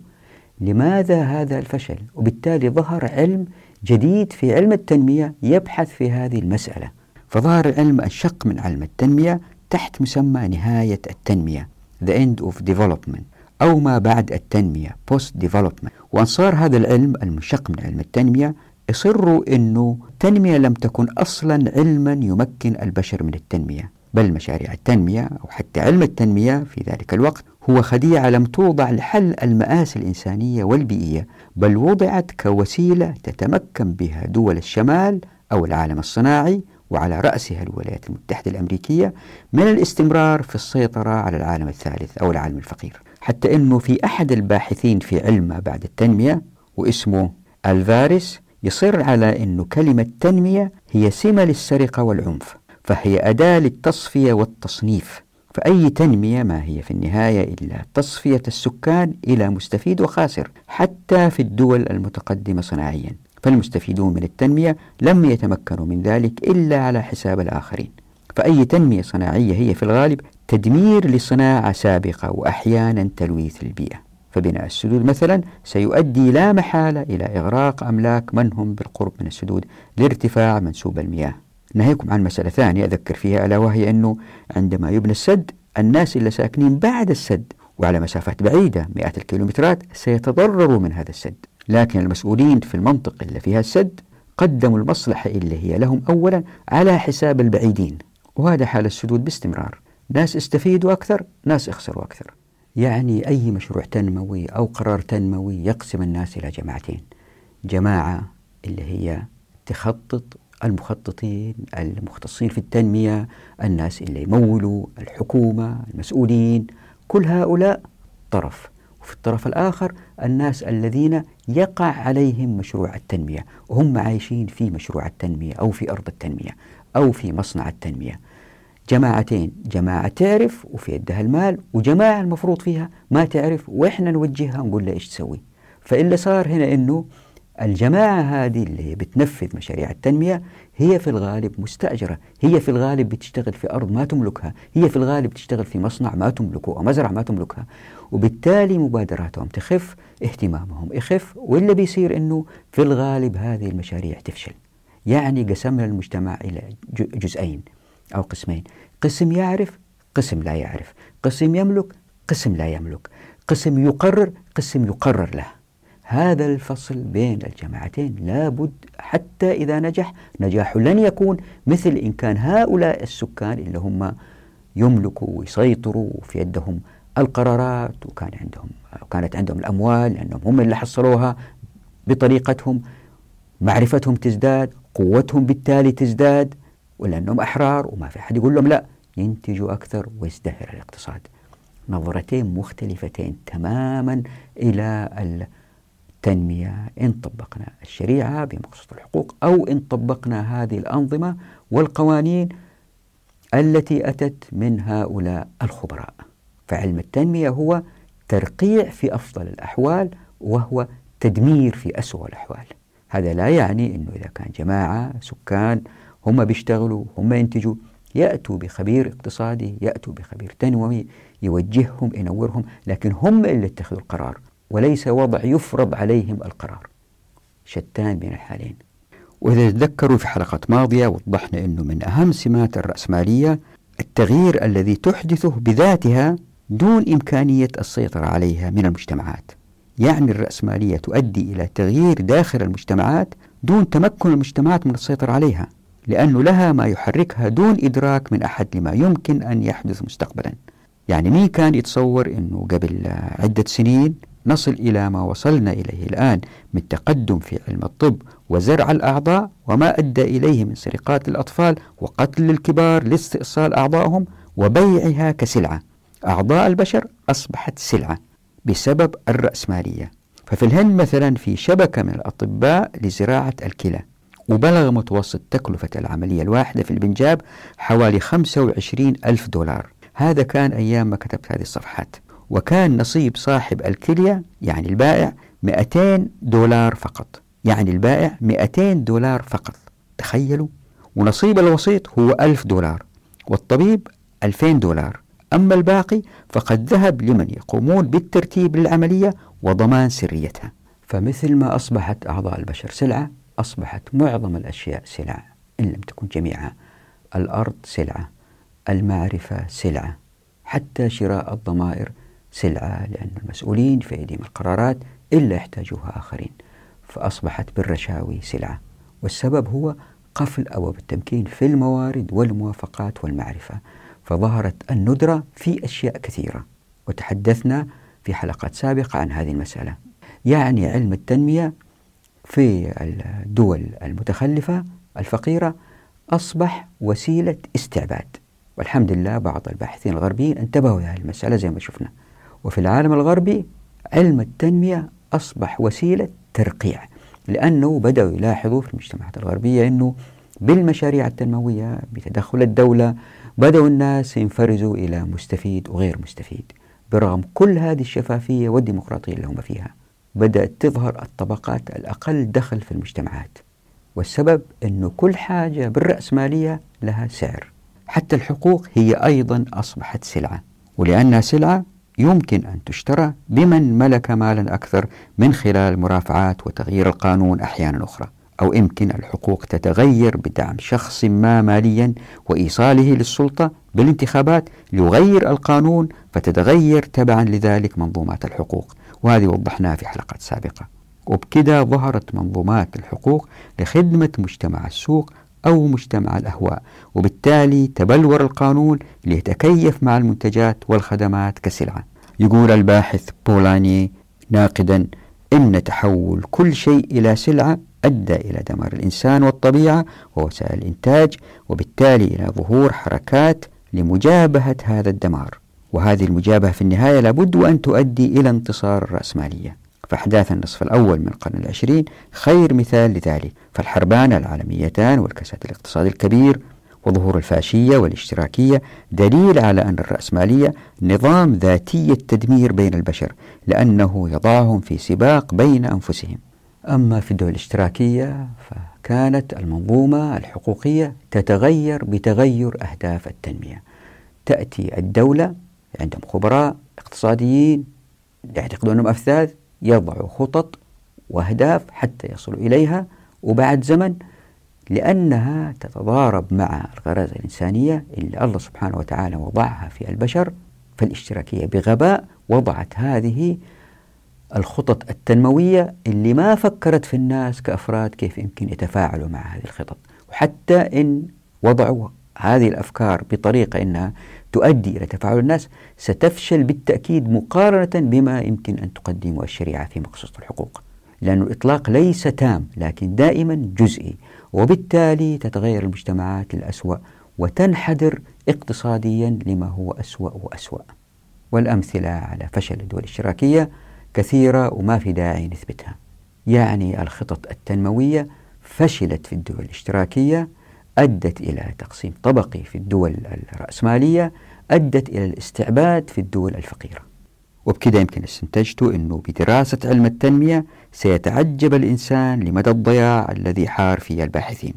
لماذا هذا الفشل؟ وبالتالي ظهر علم جديد في علم التنمية يبحث في هذه المسألة. فظهر العلم انشق من علم التنمية تحت مسمى نهاية التنمية The End of Development أو ما بعد التنمية Post Development وأنصار هذا العلم المنشق من علم التنمية يصروا أنه التنمية لم تكن أصلا علما يمكن البشر من التنمية بل مشاريع التنمية أو حتى علم التنمية في ذلك الوقت هو خديعة لم توضع لحل المآسي الإنسانية والبيئية بل وضعت كوسيلة تتمكن بها دول الشمال أو العالم الصناعي وعلى رأسها الولايات المتحدة الأمريكية من الاستمرار في السيطرة على العالم الثالث أو العالم الفقير. حتى أنه في أحد الباحثين في علم بعد التنمية واسمه ألفاريس يصر على أن كلمة تنمية هي سمة للسرقة والعنف فهي أداة للتصفية والتصنيف. فأي تنمية ما هي في النهاية إلا تصفية السكان إلى مستفيد وخاسر حتى في الدول المتقدمة صناعيا. فالمستفيدون من التنمية لم يتمكنوا من ذلك إلا على حساب الآخرين. فأي تنمية صناعية هي في الغالب تدمير لصناعة سابقة وأحيانا تلويث البيئة. فبناء السدود مثلا سيؤدي لا محالة إلى إغراق أملاك من هم بالقرب من السدود لارتفاع منسوب المياه. ناهيكم عن مسألة ثانية أذكر فيها ألا وهي أنه عندما يبنى السد الناس اللي ساكنين بعد السد وعلى مسافات بعيدة مئات الكيلومترات سيتضرروا من هذا السد. لكن المسؤولين في المنطقة اللي فيها السد قدموا المصلحة اللي هي لهم أولا على حساب البعيدين. وهذا حال السدود باستمرار. ناس استفيدوا أكثر ناس يخسروا أكثر. يعني أي مشروع تنموي أو قرار تنموي يقسم الناس إلى جماعتين. جماعة اللي هي تخطط المخططين المختصين في التنمية الناس اللي يمولوا الحكومة المسؤولين كل هؤلاء طرف. وفي الطرف الآخر الناس الذين يقع عليهم مشروع التنمية وهم عايشين في مشروع التنمية أو في أرض التنمية أو في مصنع التنمية. جماعتين جماعة تعرف وفي يدها المال وجماعة المفروض فيها ما تعرف وإحنا نوجهها نقول لها إيش تسوي. فإلا صار هنا إنه الجماعة هذه اللي بتنفذ مشاريع التنمية هي في الغالب مستأجرة. هي في الغالب بتشتغل في أرض ما تملكها. هي في الغالب تشتغل في مصنع ما تملكه أو مزرعة ما تملكها. وبالتالي مبادراتهم تخف اهتمامهم يخف واللي بيصير أنه في الغالب هذه المشاريع تفشل. يعني قسمنا المجتمع إلى جزئين أو قسمين. قسم يعرف قسم لا يعرف. قسم يملك قسم لا يملك. قسم يقرر قسم يقرر له. هذا الفصل بين الجماعتين لابد حتى إذا نجح نجاحه لن يكون مثل إن كان هؤلاء السكان اللي هم يملكوا ويسيطروا في يدهم القرارات وكان عندهم وكانت عندهم الأموال لأنهم هم اللي حصلوها بطريقتهم معرفتهم تزداد قوتهم بالتالي تزداد ولأنهم أحرار وما في أحد يقول لهم لا ينتجوا أكثر ويزدهر الاقتصاد. نظرتين مختلفتين تماما إلى التنمية إن طبقنا الشريعة بمقصود الحقوق أو إن طبقنا هذه الأنظمة والقوانين التي أتت من هؤلاء الخبراء. فعلم التنمية هو ترقيع في أفضل الأحوال وهو تدمير في أسوأ الأحوال. هذا لا يعني أنه إذا كان جماعة سكان هم بيشتغلوا هم ينتجوا يأتوا بخبير اقتصادي يأتوا بخبير تنموي يوجههم ينورهم لكن هم اللي اتخذوا القرار. وليس وضع يفرض عليهم القرار. شتان بين الحالين. وإذا تذكروا في حلقة ماضية وضحنا أنه من أهم سمات الرأسمالية التغيير الذي تحدثه بذاتها دون إمكانية السيطرة عليها من المجتمعات. يعني الرأسمالية تؤدي إلى تغيير داخل المجتمعات دون تمكن المجتمعات من السيطرة عليها لأنه لها ما يحركها دون إدراك من أحد لما يمكن أن يحدث مستقبلا. يعني مين كان يتصور أنه قبل عدة سنين نصل إلى ما وصلنا إليه الآن من تقدم في علم الطب وزرع الأعضاء وما أدى إليه من سرقات الأطفال وقتل الكبار لاستئصال أعضائهم وبيعها كسلعة. أعضاء البشر أصبحت سلعة بسبب الرأسمالية. ففي الهند مثلا في شبكة من الأطباء لزراعة الكلى وبلغ متوسط تكلفة العملية الواحدة في البنجاب حوالي 25 ألف دولار. هذا كان أيام ما كتبت هذه الصفحات. وكان نصيب صاحب الكلية يعني البائع 200 دولار فقط. يعني البائع 200 دولار فقط. تخيلوا. ونصيب الوسيط هو 1000 دولار والطبيب 2000 دولار. أما الباقي فقد ذهب لمن يقومون بالترتيب للعملية وضمان سريتها. فمثل ما أصبحت أعضاء البشر سلعة أصبحت معظم الأشياء سلع إن لم تكن جميعها الأرض سلعة المعرفة سلعة حتى شراء الضمائر سلعة لأن المسؤولين في أيديهم القرارات إلا يحتاجوها آخرين. فأصبحت بالرشاوي سلعة والسبب هو قفل أبواب التمكين في الموارد والموافقات والمعرفة. فظهرت الندرة في أشياء كثيرة وتحدثنا في حلقات سابقة عن هذه المسألة. يعني علم التنمية في الدول المتخلفة الفقيرة أصبح وسيلة استعباد. والحمد لله بعض الباحثين الغربيين انتبهوا لهذه المسألة زي ما شفنا. وفي العالم الغربي علم التنمية أصبح وسيلة ترقيع لأنه بدأوا يلاحظوا في المجتمعات الغربية أنه بالمشاريع التنموية بتدخل الدولة بدأوا الناس ينفرزوا إلى مستفيد وغير مستفيد. برغم كل هذه الشفافية والديمقراطية اللي هم فيها بدأت تظهر الطبقات الأقل دخل في المجتمعات. والسبب أنه كل حاجة بالرأسمالية لها سعر. حتى الحقوق هي أيضا أصبحت سلعة ولأنها سلعة يمكن أن تشترى بمن ملك مالا أكثر من خلال مرافعات وتغيير القانون أحيانا أخرى أو يمكن الحقوق تتغير بدعم شخص ما ماليا وإيصاله للسلطة بالانتخابات ليغير القانون فتتغير تبعا لذلك منظومات الحقوق. وهذه وضحناها في حلقات سابقة. وبكذا ظهرت منظومات الحقوق لخدمة مجتمع السوق أو مجتمع الأهواء وبالتالي تبلور القانون ليتكيف مع المنتجات والخدمات كسلعة يقول الباحث بولاني ناقدا إن تحول كل شيء إلى سلعة أدى إلى دمار الإنسان والطبيعة ووسائل الإنتاج وبالتالي إلى ظهور حركات لمجابهة هذا الدمار. وهذه المجابهة في النهاية لابد أن تؤدي إلى انتصار الرأسمالية فأحداث النصف الأول من القرن العشرين خير مثال لذلك. فالحربان العالميتان والكساد الاقتصادي الكبير وظهور الفاشية والاشتراكية دليل على أن الرأسمالية نظام ذاتي التدمير بين البشر لأنه يضعهم في سباق بين أنفسهم. أما في الدول الاشتراكية فكانت المنظومة الحقوقية تتغير بتغير أهداف التنمية. تأتي الدولة عندهم خبراء اقتصاديين يعتقدون أنهم أفذاذ يضعوا خطط وأهداف حتى يصلوا إليها وبعد زمن لأنها تتضارب مع الغرائز الإنسانية اللي الله سبحانه وتعالى وضعها في البشر فالاشتراكية بغباء وضعت هذه الخطط التنموية اللي ما فكرت في الناس كأفراد كيف يمكن يتفاعلوا مع هذه الخطط. وحتى إن وضعوا هذه الأفكار بطريقة أنها تؤدي إلى تفاعل الناس ستفشل بالتأكيد مقارنة بما يمكن أن تقدمه الشريعة في مخصوص الحقوق. لأن الإطلاق ليس تام لكن دائما جزئي. وبالتالي تتغير المجتمعات للأسوأ وتنحدر اقتصاديا لما هو أسوأ وأسوأ. والأمثلة على فشل الدول الاشتراكية كثيرة وما في داعي نثبتها. يعني الخطط التنموية فشلت في الدول الاشتراكية أدت إلى تقسيم طبقي في الدول الرأسمالية أدت إلى الاستعباد في الدول الفقيرة. وبكذا يمكن استنتجت أنه بدراسة علم التنمية سيتعجب الإنسان لمدى الضياع الذي حار فيه الباحثين.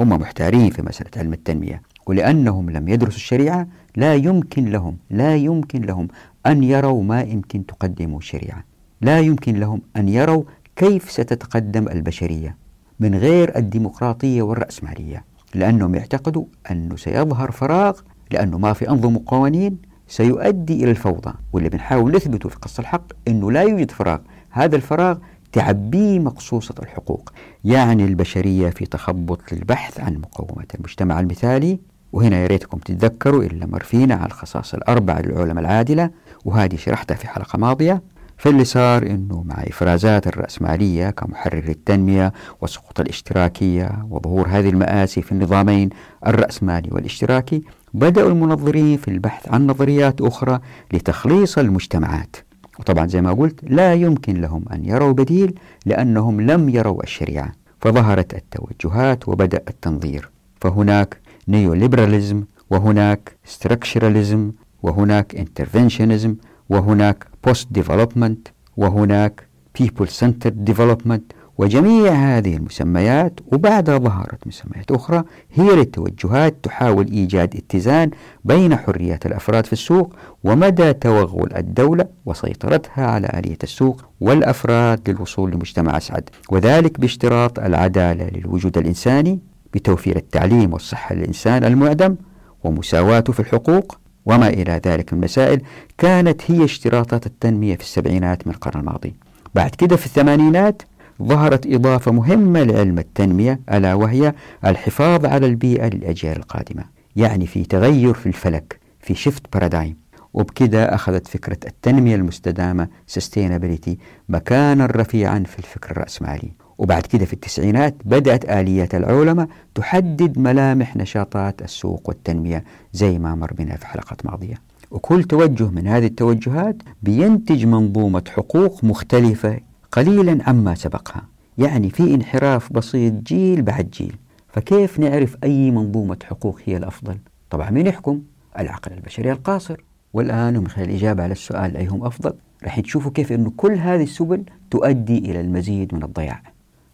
هم محتارين في مسألة علم التنمية ولأنهم لم يدرسوا الشريعة لا يمكن لهم لا يمكن لهم أن يروا ما يمكن تقدمه الشريعة. لا يمكن لهم أن يروا كيف ستتقدم البشرية من غير الديمقراطية والرأسمالية لأنهم يعتقدوا أنه سيظهر فراغ لأنه ما في أنظمة قوانين سيؤدي إلى الفوضى واللي بنحاول نثبته في قصة الحق أنه لا يوجد فراغ. هذا الفراغ تعبيه مقصوصة الحقوق يعني البشرية في تخبط للبحث عن مقومات المجتمع المثالي. وهنا يا ريتكم تتذكروا إلا مرفينا على الخصائص الأربعة للعلماء العادلة وهذه شرحتها في حلقة ماضية. فاللي صار أنه مع إفرازات الرأسمالية كمحرر للتنمية وسقوط الاشتراكية وظهور هذه المآسي في النظامين الرأسمالي والاشتراكي. بدأوا المنظرين في البحث عن نظريات أخرى لتخليص المجتمعات. وطبعا زي ما قلت لا يمكن لهم أن يروا بديل لأنهم لم يروا الشريعة. فظهرت التوجهات وبدأ التنظير. فهناك neoliberalism وهناك structuralism وهناك interventionism وهناك post development وهناك people centered development وجميع هذه المسميات وبعدها ظهرت مسميات أخرى هي للتوجهات تحاول إيجاد اتزان بين حريات الأفراد في السوق ومدى توغل الدولة وسيطرتها على آلية السوق والأفراد للوصول لمجتمع أسعد. وذلك باشتراط العدالة للوجود الإنساني بتوفير التعليم والصحة للإنسان المعدم ومساواته في الحقوق وما إلى ذلك من مسائل كانت هي اشتراطات التنمية في السبعينات من القرن الماضي. بعد كده في الثمانينات ظهرت إضافة مهمة لعلم التنمية ألا وهي الحفاظ على البيئة للأجيال القادمة. يعني في تغير في الفلك في شفت بارادايم وبكده أخذت فكرة التنمية المستدامة sustainability مكانا رفيعا في الفكر الرأسمالي. وبعد كده في التسعينات بدأت آليات العولمة تحدد ملامح نشاطات السوق والتنمية زي ما مر بنا في حلقات ماضية وكل توجه من هذه التوجهات بينتج منظومة حقوق مختلفة قليلا عما سبقها يعني في انحراف بسيط جيل بعد جيل فكيف نعرف أي منظومة حقوق هي الأفضل؟ طبعا مين يحكم؟ العقل البشري القاصر والآن ومن خلال الإجابة على السؤال أيهم أفضل راح تشوفوا كيف أنه كل هذه السبل تؤدي إلى المزيد من الضياع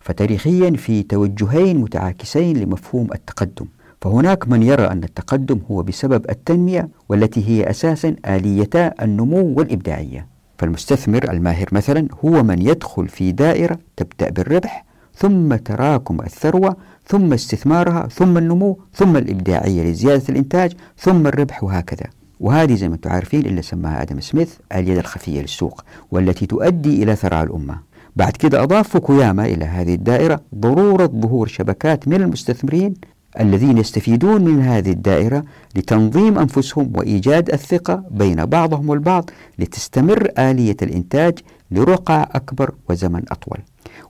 فتاريخيا في توجهين متعاكسين لمفهوم التقدم. فهناك من يرى أن التقدم هو بسبب التنمية والتي هي أساسا آليتا النمو والإبداعية. فالمستثمر الماهر مثلا هو من يدخل في دائرة تبدأ بالربح ثم تراكم الثروة ثم استثمارها ثم النمو ثم الإبداعية لزيادة الإنتاج ثم الربح وهكذا. وهذه زي ما أنتم عارفين اللي سماها آدم سميث اليد الخفية للسوق والتي تؤدي إلى ثراء الأمة. بعد كده أضاف فوكوياما إلى هذه الدائرة ضرورة ظهور شبكات من المستثمرين الذين يستفيدون من هذه الدائرة لتنظيم أنفسهم وإيجاد الثقة بين بعضهم والبعض لتستمر آلية الإنتاج لرقع أكبر وزمن أطول.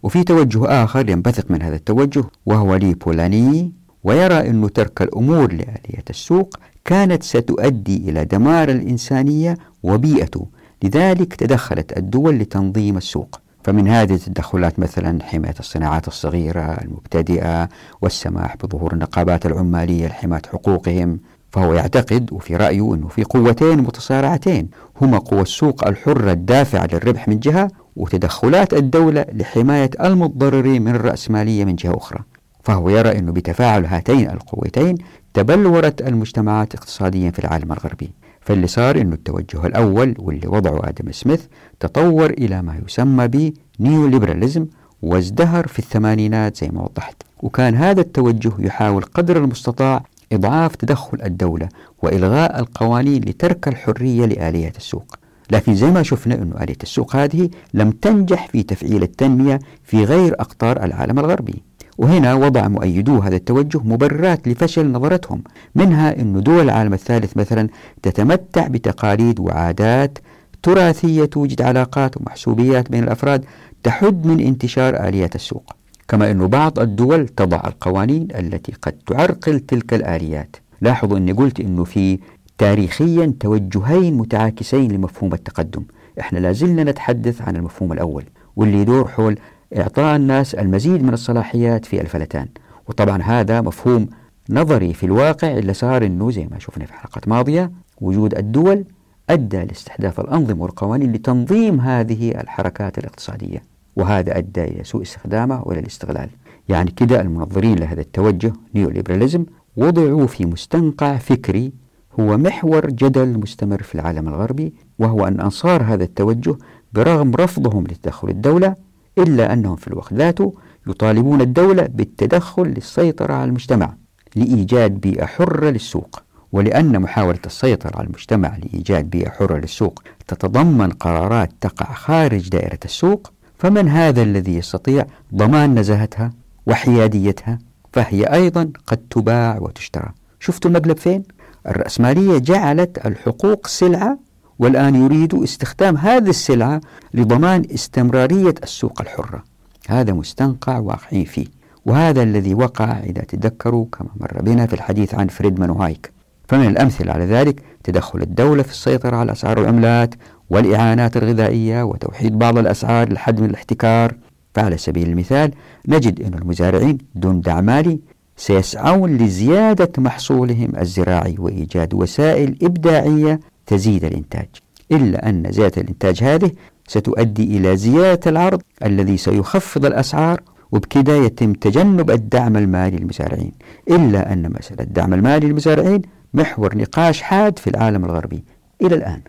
وفي توجه آخر ينبثق من هذا التوجه وهو لي بولاني ويرى أن ترك الأمور لآلية السوق كانت ستؤدي إلى دمار الإنسانية وبيئته. لذلك تدخلت الدول لتنظيم السوق. فمن هذه التدخلات مثلا حماية الصناعات الصغيرة المبتدئة والسماح بظهور النقابات العمالية لحماية حقوقهم فهو يعتقد وفي رأيه أنه في قوتين متصارعتين هما قوى السوق الحرة الدافعة للربح من جهة وتدخلات الدولة لحماية المتضررين من الرأسمالية من جهة أخرى. فهو يرى أنه بتفاعل هاتين القوتين تبلورت المجتمعات اقتصاديا في العالم الغربي. فاللي صار أنه التوجه الأول واللي وضعه آدم سميث تطور إلى ما يسمى ب نيو ليبراليزم وازدهر في الثمانينات زي ما وضحت. وكان هذا التوجه يحاول قدر المستطاع إضعاف تدخل الدولة وإلغاء القوانين لترك الحرية لآلية السوق. لكن زي ما شفنا أن آلية السوق هذه لم تنجح في تفعيل التنمية في غير أقطار العالم الغربي. وهنا وضع مؤيدو هذا التوجه مبررات لفشل نظرتهم منها أن دول العالم الثالث مثلا تتمتع بتقاليد وعادات تراثية توجد علاقات ومحسوبيات بين الأفراد تحد من انتشار آليات السوق كما أن بعض الدول تضع القوانين التي قد تعرقل تلك الآليات. لاحظوا أني قلت أنه في تاريخيا توجهين متعاكسين لمفهوم التقدم إحنا لازلنا نتحدث عن المفهوم الأول واللي يدور حول إعطاء الناس المزيد من الصلاحيات في الفلتان. وطبعا هذا مفهوم نظري في الواقع اللي صار أنه زي ما شفنا في حلقات ماضية وجود الدول أدى لاستحداث الأنظمة والقوانين لتنظيم هذه الحركات الاقتصادية. وهذا أدى إلى سوء استخدامه وإلى الاستغلال. يعني كده المنظرين لهذا التوجه نيو ليبراليزم وضعوا في مستنقع فكري هو محور جدل مستمر في العالم الغربي وهو أن أنصار هذا التوجه برغم رفضهم لتدخل الدولة إلا أنهم في الوقت ذاته يطالبون الدولة بالتدخل للسيطرة على المجتمع لإيجاد بيئة حرة للسوق. ولأن محاولة السيطرة على المجتمع لإيجاد بيئة حرة للسوق تتضمن قرارات تقع خارج دائرة السوق فمن هذا الذي يستطيع ضمان نزاهتها وحياديتها؟ فهي أيضا قد تباع وتشترى. شفتوا المقلب فين؟ الرأسمالية جعلت الحقوق سلعة والآن يريد استخدام هذه السلعة لضمان استمرارية السوق الحرة. هذا مستنقع واقعي فيه وهذا الذي وقع إذا تذكروا كما مر بنا في الحديث عن فريدمان وهايك فمن الأمثلة على ذلك تدخل الدولة في السيطرة على أسعار العملات والإعانات الغذائية وتوحيد بعض الأسعار لحد من الاحتكار. فعلى سبيل المثال نجد أن المزارعين دون دعم مالي سيسعون لزيادة محصولهم الزراعي وإيجاد وسائل إبداعية تزيد الإنتاج إلا أن زيادة الإنتاج هذه ستؤدي إلى زيادة العرض الذي سيخفض الأسعار وبكذا يتم تجنب الدعم المالي للمزارعين. إلا أن مسألة الدعم المالي للمزارعين محور نقاش حاد في العالم الغربي. إلى الآن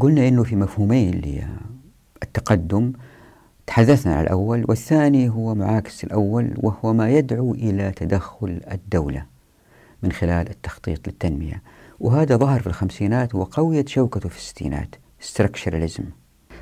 قلنا أنه في مفهومين للتقدم تحدثنا عن الأول والثاني هو معاكس الأول وهو ما يدعو إلى تدخل الدولة من خلال التخطيط للتنمية. وهذا ظهر في الخمسينات وقويت شوكته في الستينات structuralism.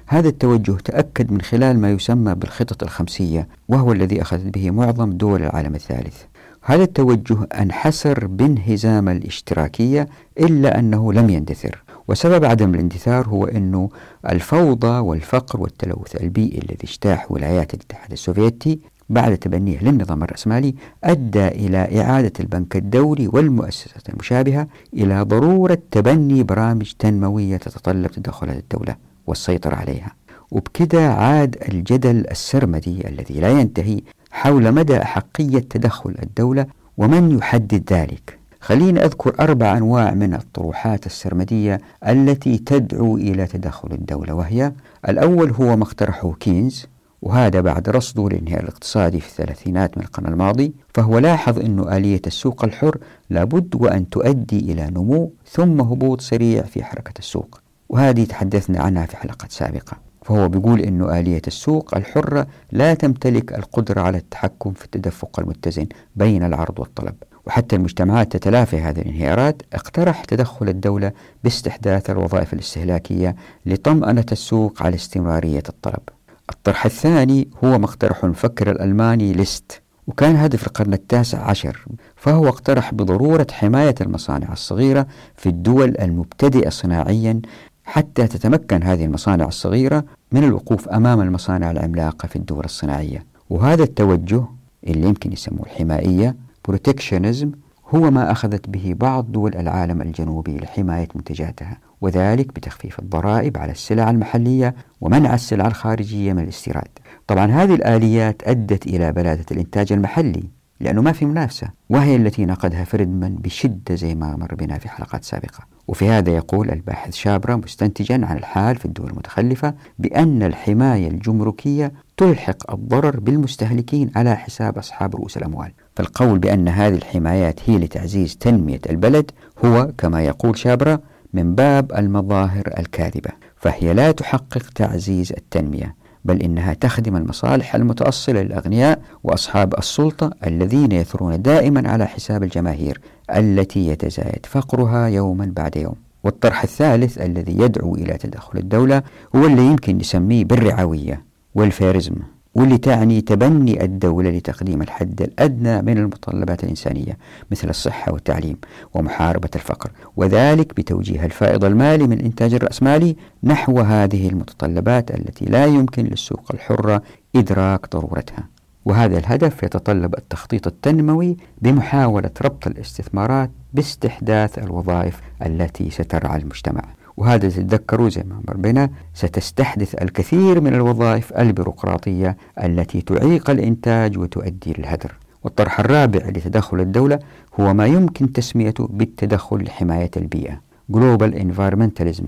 هذا التوجه تأكد من خلال ما يسمى بالخطط الخمسية وهو الذي أخذت به معظم دول العالم الثالث. هذا التوجه انحسر بانهزام الاشتراكية إلا أنه لم يندثر. وسبب عدم الاندثار هو أنه الفوضى والفقر والتلوث البيئي الذي اجتاح ولايات الاتحاد السوفيتي بعد تبنيه للنظام الرأسمالي أدى إلى إعادة البنك الدولي والمؤسسات المشابهة إلى ضرورة تبني برامج تنموية تتطلب تدخلات الدولة والسيطرة عليها. وبكذا عاد الجدل السرمدي الذي لا ينتهي حول مدى أحقية تدخل الدولة ومن يحدد ذلك. خليني أذكر أربع أنواع من الطروحات السرمدية التي تدعو إلى تدخل الدولة وهي الأول هو ما اقترحه كينز وهذا بعد رصده للانهيار الاقتصادي في الثلاثينات من القرن الماضي فهو لاحظ أن آلية السوق الحر لابد وأن تؤدي إلى نمو ثم هبوط سريع في حركة السوق. وهذه تحدثنا عنها في حلقة سابقة. فهو بيقول أن آلية السوق الحرة لا تمتلك القدرة على التحكم في التدفق المتزن بين العرض والطلب. وحتى المجتمعات تتلافى هذه الانهيارات اقترح تدخل الدولة باستحداث الوظائف الاستهلاكية لطمأنة السوق على استمرارية الطلب. الطرح الثاني هو ما اقترحه المفكر الألماني ليست وكان هدف القرن التاسع عشر فهو اقترح بضرورة حماية المصانع الصغيرة في الدول المبتدئة صناعيا حتى تتمكن هذه المصانع الصغيرة من الوقوف أمام المصانع العملاقة في الدول الصناعية. وهذا التوجه اللي يمكن يسموه الحمائية بروتكشنزم هو ما أخذت به بعض دول العالم الجنوبي لحماية منتجاتها وذلك بتخفيف الضرائب على السلع المحلية ومنع السلع الخارجية من الاستيراد. طبعا هذه الآليات أدت إلى بلادة الإنتاج المحلي لأنه ما في منافسة وهي التي نقدها فريدمان بشدة زي ما مر بنا في حلقات سابقة. وفي هذا يقول الباحث شابرا مستنتجا عن الحال في الدول المتخلفة بأن الحماية الجمركية تلحق الضرر بالمستهلكين على حساب أصحاب رؤوس الأموال. فالقول بأن هذه الحمايات هي لتعزيز تنمية البلد هو كما يقول شابرا من باب المظاهر الكاذبة فهي لا تحقق تعزيز التنمية بل إنها تخدم المصالح المتأصلة للأغنياء وأصحاب السلطة الذين يثرون دائما على حساب الجماهير التي يتزايد فقرها يوما بعد يوم. والطرح الثالث الذي يدعو إلى تدخل الدولة هو اللي يمكن نسميه بالرعوية والفيرزم. واللي تعني تبني الدولة لتقديم الحد الأدنى من المتطلبات الإنسانية مثل الصحة والتعليم ومحاربة الفقر وذلك بتوجيه الفائض المالي من الإنتاج الرأسمالي نحو هذه المتطلبات التي لا يمكن للسوق الحرة إدراك ضرورتها. وهذا الهدف يتطلب التخطيط التنموي بمحاولة ربط الاستثمارات باستحداث الوظائف التي سترعى المجتمع. وهذا تتذكروا زي ما مر بنا ستستحدث الكثير من الوظائف البيروقراطية التي تعيق الإنتاج وتؤدي للهدر. والطرح الرابع لتدخل الدولة هو ما يمكن تسميته بالتدخل لحماية البيئة Global Environmentalism.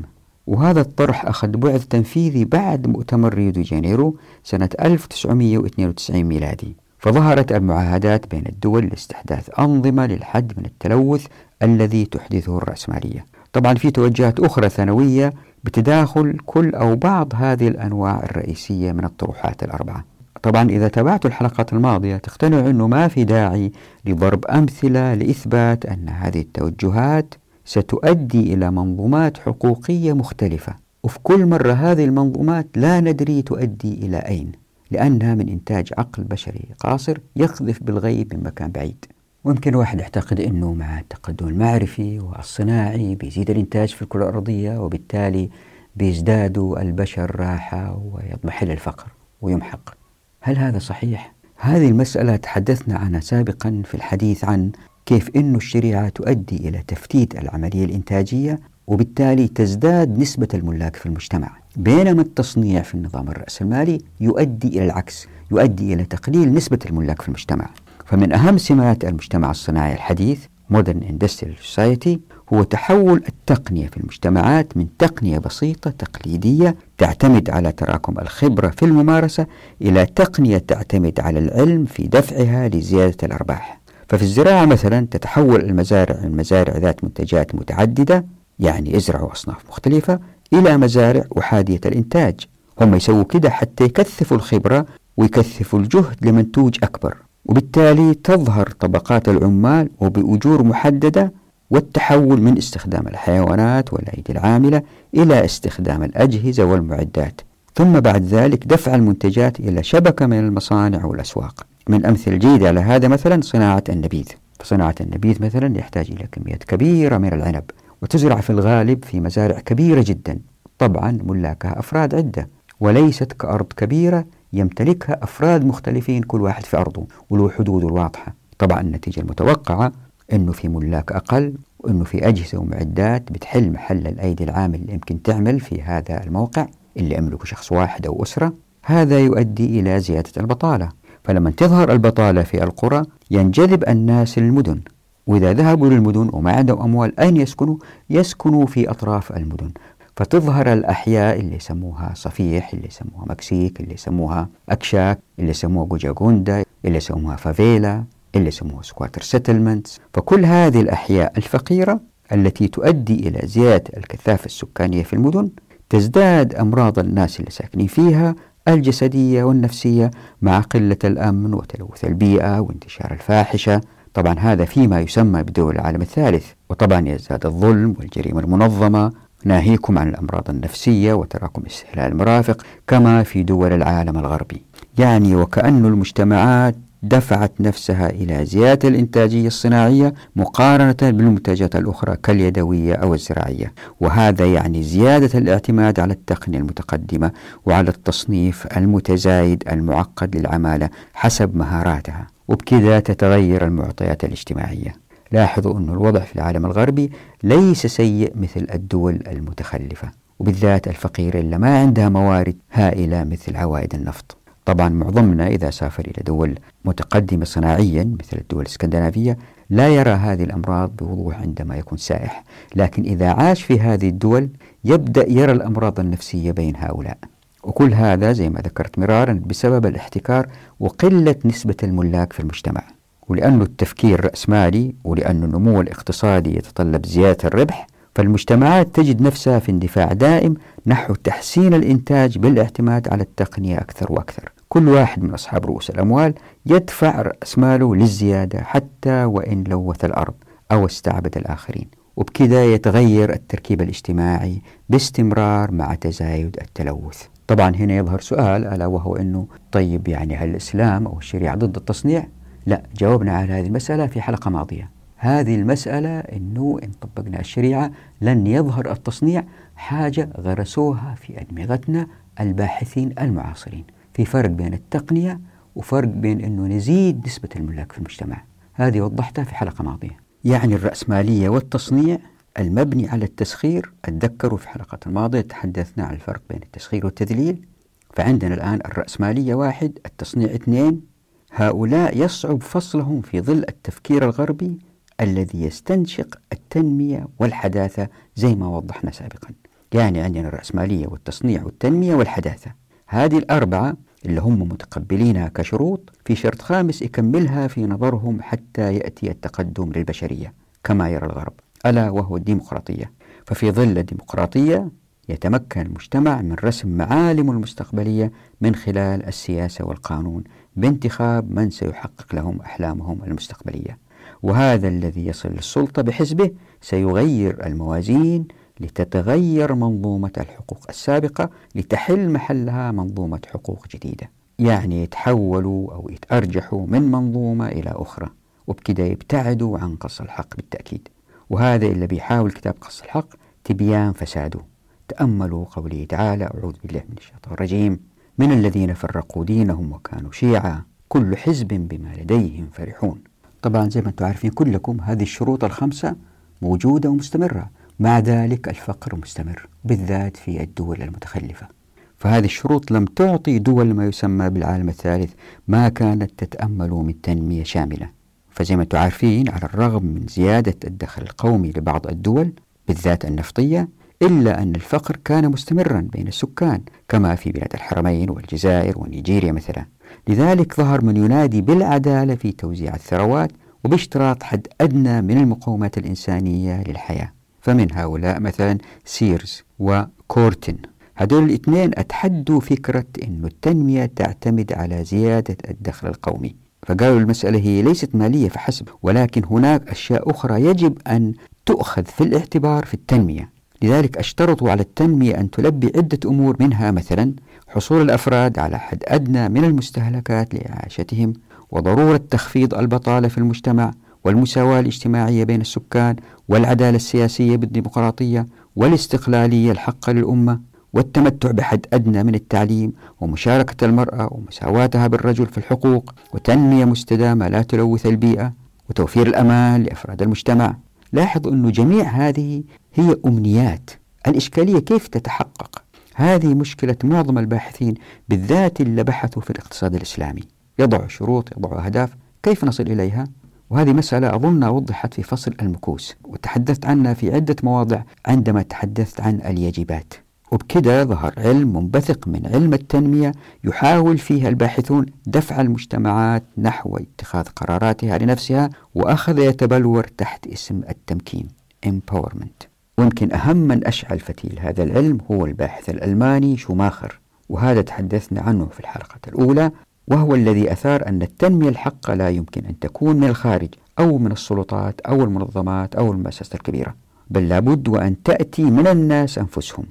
وهذا الطرح أخذ بعد تنفيذي بعد مؤتمر ريو دي جانيرو سنة 1992 ميلادي. فظهرت المعاهدات بين الدول لاستحداث أنظمة للحد من التلوث الذي تحدثه الرأسمالية. طبعا في توجهات أخرى ثانوية بتداخل كل أو بعض هذه الأنواع الرئيسية من الطروحات الأربعة. طبعا إذا تابعت الحلقات الماضية تقتنع أنه ما في داعي لضرب أمثلة لإثبات أن هذه التوجهات ستؤدي إلى منظومات حقوقية مختلفة. وفي كل مرة هذه المنظومات لا ندري تؤدي إلى أين لأنها من إنتاج عقل بشري قاصر يقذف بالغيب من مكان بعيد. ويمكن الواحد يعتقد أنه مع التقدم المعرفي والصناعي بيزيد الإنتاج في الكرة الأرضية وبالتالي بيزدادوا البشر راحة ويضمحل الفقر ويمحق. هل هذا صحيح؟ هذه المسألة تحدثنا عنها سابقا في الحديث عن كيف أن الشريعة تؤدي إلى تفتيت العملية الإنتاجية وبالتالي تزداد نسبة الملاك في المجتمع. بينما التصنيع في النظام الرأسمالي يؤدي إلى العكس يؤدي إلى تقليل نسبة الملاك في المجتمع. فمن أهم سمات المجتمع الصناعي الحديث Modern Industrial Society هو تحول التقنية في المجتمعات من تقنية بسيطة تقليدية تعتمد على تراكم الخبرة في الممارسة إلى تقنية تعتمد على العلم في دفعها لزيادة الأرباح. ففي الزراعة مثلا تتحول المزارع من مزارع ذات منتجات متعددة يعني يزرعوا أصناف مختلفة إلى مزارع أحادية الإنتاج. هم يسووا كده حتى يكثفوا الخبرة ويكثفوا الجهد لمنتوج أكبر. وبالتالي تظهر طبقات العمال وبأجور محددة والتحول من استخدام الحيوانات والأيدي العاملة إلى استخدام الأجهزة والمعدات. ثم بعد ذلك دفع المنتجات إلى شبكة من المصانع والأسواق. من الأمثلة الجيدة على هذا مثلا صناعة النبيذ. فصناعة النبيذ مثلا يحتاج إلى كميات كبيرة من العنب وتزرع في الغالب في مزارع كبيرة جدا. طبعا ملاكها أفراد عدة وليست كأرض كبيرة يمتلكها أفراد مختلفين كل واحد في أرضه وله حدوده الواضحة طبعا النتيجة المتوقعة أنه في ملاك أقل وأنه في أجهزة ومعدات بتحل محل الأيدي العامل اللي يمكن تعمل في هذا الموقع اللي يملكه شخص واحد أو أسرة. هذا يؤدي إلى زيادة البطالة. فلما تظهر البطالة في القرى ينجذب الناس للمدن. وإذا ذهبوا للمدن وما عندهم أموال أين يسكنوا؟ يسكنوا في أطراف المدن. فتظهر الأحياء اللي يسموها صفيح اللي يسموها مكسيك اللي يسموها أكشاك اللي يسموها جوجاغوندا اللي يسموها فافيلا اللي يسموها squatter settlements. فكل هذه الأحياء الفقيرة التي تؤدي إلى زيادة الكثافة السكانية في المدن تزداد أمراض الناس اللي ساكنين فيها الجسدية والنفسية مع قلة الأمن وتلوث البيئة وانتشار الفاحشة. طبعا هذا فيما يسمى بدول العالم الثالث. وطبعا يزداد الظلم والجريمة المنظمة. ناهيكم عن الأمراض النفسية وتراكم استهلال المرافق كما في دول العالم الغربي. يعني وكأن المجتمعات دفعت نفسها إلى زيادة الإنتاجية الصناعية مقارنة بالمنتجات الأخرى كاليدوية أو الزراعية. وهذا يعني زيادة الاعتماد على التقنية المتقدمة وعلى التصنيف المتزايد المعقد للعمالة حسب مهاراتها. وبكذا تتغير المعطيات الاجتماعية. لاحظوا أن الوضع في العالم الغربي ليس سيء مثل الدول المتخلفة وبالذات الفقيرة اللي ما عندها موارد هائلة مثل عوائد النفط. طبعا معظمنا إذا سافر إلى دول متقدمة صناعيا مثل الدول الإسكندنافية لا يرى هذه الأمراض بوضوح عندما يكون سائح. لكن إذا عاش في هذه الدول يبدأ يرى الأمراض النفسية بين هؤلاء. وكل هذا زي ما ذكرت مرارا بسبب الاحتكار وقلة نسبة الملاك في المجتمع. ولأن التفكير رأسمالي ولأن النمو الاقتصادي يتطلب زيادة الربح فالمجتمعات تجد نفسها في اندفاع دائم نحو تحسين الإنتاج بالاعتماد على التقنية أكثر وأكثر. كل واحد من أصحاب رؤوس الأموال يدفع رأس ماله للزيادة حتى وإن لوث الأرض أو استعبد الآخرين. وبكذا يتغير التركيب الاجتماعي باستمرار مع تزايد التلوث. طبعا هنا يظهر سؤال ألا وهو أنه طيب يعني هل الإسلام أو الشريعة ضد التصنيع؟ لا جاوبنا على هذه المسألة في حلقة ماضية. هذه المسألة أنه إن طبقنا الشريعة لن يظهر التصنيع حاجة غرسوها في أدمغتنا الباحثين المعاصرين. في فرق بين التقنية وفرق بين أنه نزيد نسبة الملاك في المجتمع. هذه وضحتها في حلقة ماضية. يعني الرأسمالية والتصنيع المبني على التسخير أتذكروا في حلقة الماضية تحدثنا عن الفرق بين التسخير والتذليل. فعندنا الآن الرأسمالية واحد التصنيع اثنين هؤلاء يصعب فصلهم في ظل التفكير الغربي الذي يستنشق التنمية والحداثة زي ما وضحنا سابقا. يعني عندنا الرأسمالية والتصنيع والتنمية والحداثة. هذه الأربعة اللي هم متقبلينها كشروط في شرط خامس يكملها في نظرهم حتى يأتي التقدم للبشرية كما يرى الغرب ألا وهو الديمقراطية. ففي ظل الديمقراطية يتمكن المجتمع من رسم معالمه المستقبلية من خلال السياسة والقانون بانتخاب من سيحقق لهم أحلامهم المستقبلية. وهذا الذي يصل للسلطة بحزبه سيغير الموازين لتتغير منظومة الحقوق السابقة لتحل محلها منظومة حقوق جديدة. يعني يتحولوا أو يتأرجحوا من منظومة إلى أخرى وبكده يبتعدوا عن قص الحق بالتأكيد. وهذا اللي بيحاول كتاب قص الحق تبيان فساده. تأملوا قوله تعالى أعوذ بالله من الشيطان الرجيم. من الذين فرقوا دينهم وكانوا شيعا كل حزب بما لديهم فرحون. طبعا زي ما أنتم عارفين كلكم هذه الشروط الخمسة موجودة ومستمرة. مع ذلك الفقر مستمر بالذات في الدول المتخلفة. فهذه الشروط لم تعطي دول ما يسمى بالعالم الثالث ما كانت تتأمل من تنمية شاملة. فزي ما أنتم عارفين على الرغم من زيادة الدخل القومي لبعض الدول بالذات النفطية إلا أن الفقر كان مستمرا بين السكان كما في بلاد الحرمين والجزائر ونيجيريا مثلا. لذلك ظهر من ينادي بالعدالة في توزيع الثروات وباشتراط حد أدنى من المقومات الإنسانية للحياة. فمن هؤلاء مثلا سيرز وكورتن. هذول الاثنين أتحدوا فكرة أن التنمية تعتمد على زيادة الدخل القومي. فقالوا المسألة هي ليست مالية فحسب ولكن هناك أشياء أخرى يجب أن تؤخذ في الاعتبار في التنمية. لذلك أشترطوا على التنمية أن تلبي عدة أمور منها مثلا حصول الأفراد على حد أدنى من المستهلكات لإعاشتهم وضرورة تخفيض البطالة في المجتمع والمساواة الاجتماعية بين السكان والعدالة السياسية بالديمقراطية والاستقلالية الحقة للأمة والتمتع بحد أدنى من التعليم ومشاركة المرأة ومساواتها بالرجل في الحقوق وتنمية مستدامة لا تلوث البيئة وتوفير الأمان لأفراد المجتمع. لاحظ أن جميع هذه هي أمنيات. الإشكالية كيف تتحقق؟ هذه مشكلة معظم الباحثين بالذات اللي بحثوا في الاقتصاد الإسلامي. يضعوا شروط يضعوا أهداف كيف نصل إليها؟ وهذه مسألة أظن وضحت في فصل المكوس وتحدثت عنها في عدة مواضع عندما تحدثت عن اليجبات وبكذا ظهر علم منبثق من علم التنمية يحاول فيها الباحثون دفع المجتمعات نحو اتخاذ قراراتها لنفسها وأخذ يتبلور تحت اسم التمكين empowerment. ويمكن أهم من أشعل فتيل هذا العلم هو الباحث الألماني شوماخر وهذا تحدثنا عنه في الحلقة الأولى وهو الذي أثار أن التنمية الحقة لا يمكن أن تكون من الخارج أو من السلطات أو المنظمات أو المؤسسات الكبيرة بل لابد وأن تأتي من الناس أنفسهم.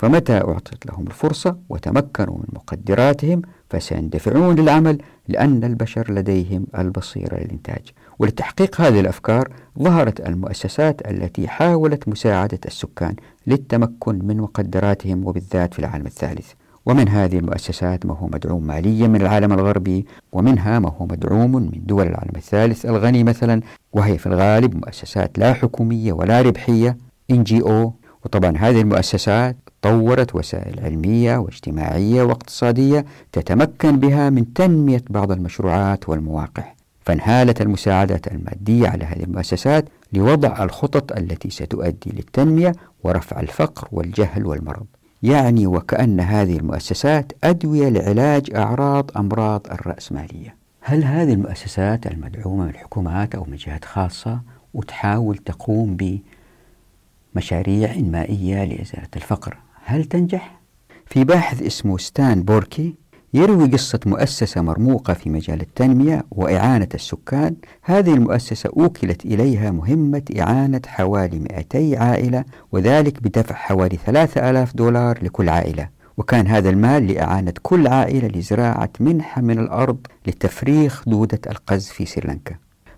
فمتى أعطت لهم الفرصة وتمكنوا من مقدراتهم فسيندفعون للعمل لأن البشر لديهم البصيرة للإنتاج. ولتحقيق هذه الأفكار ظهرت المؤسسات التي حاولت مساعدة السكان للتمكن من مقدراتهم وبالذات في العالم الثالث. ومن هذه المؤسسات ما هو مدعوم ماليا من العالم الغربي ومنها ما هو مدعوم من دول العالم الثالث الغني مثلا وهي في الغالب مؤسسات لا حكومية ولا ربحية NGO وطبعا هذه المؤسسات طورت وسائل علمية واجتماعية واقتصادية تتمكن بها من تنمية بعض المشروعات والمواقع. فانهالت المساعدات المادية على هذه المؤسسات لوضع الخطط التي ستؤدي للتنمية ورفع الفقر والجهل والمرض. يعني وكأن هذه المؤسسات أدوية لعلاج أعراض أمراض الرأسمالية. هل هذه المؤسسات المدعومة من الحكومات أو من جهات خاصة وتحاول تقوم بمشاريع إنمائية لإزالة الفقر؟ هل تنجح؟ في باحث اسمه ستان بوركي يروي قصة مؤسسة مرموقة في مجال التنمية وإعانة السكان. هذه المؤسسة أوكلت إليها مهمة إعانة حوالي 200 عائلة وذلك بدفع حوالي 3000 دولار لكل عائلة. وكان هذا المال لإعانة كل عائلة لزراعة منحة من الأرض لتفريخ دودة القز في سريلانكا.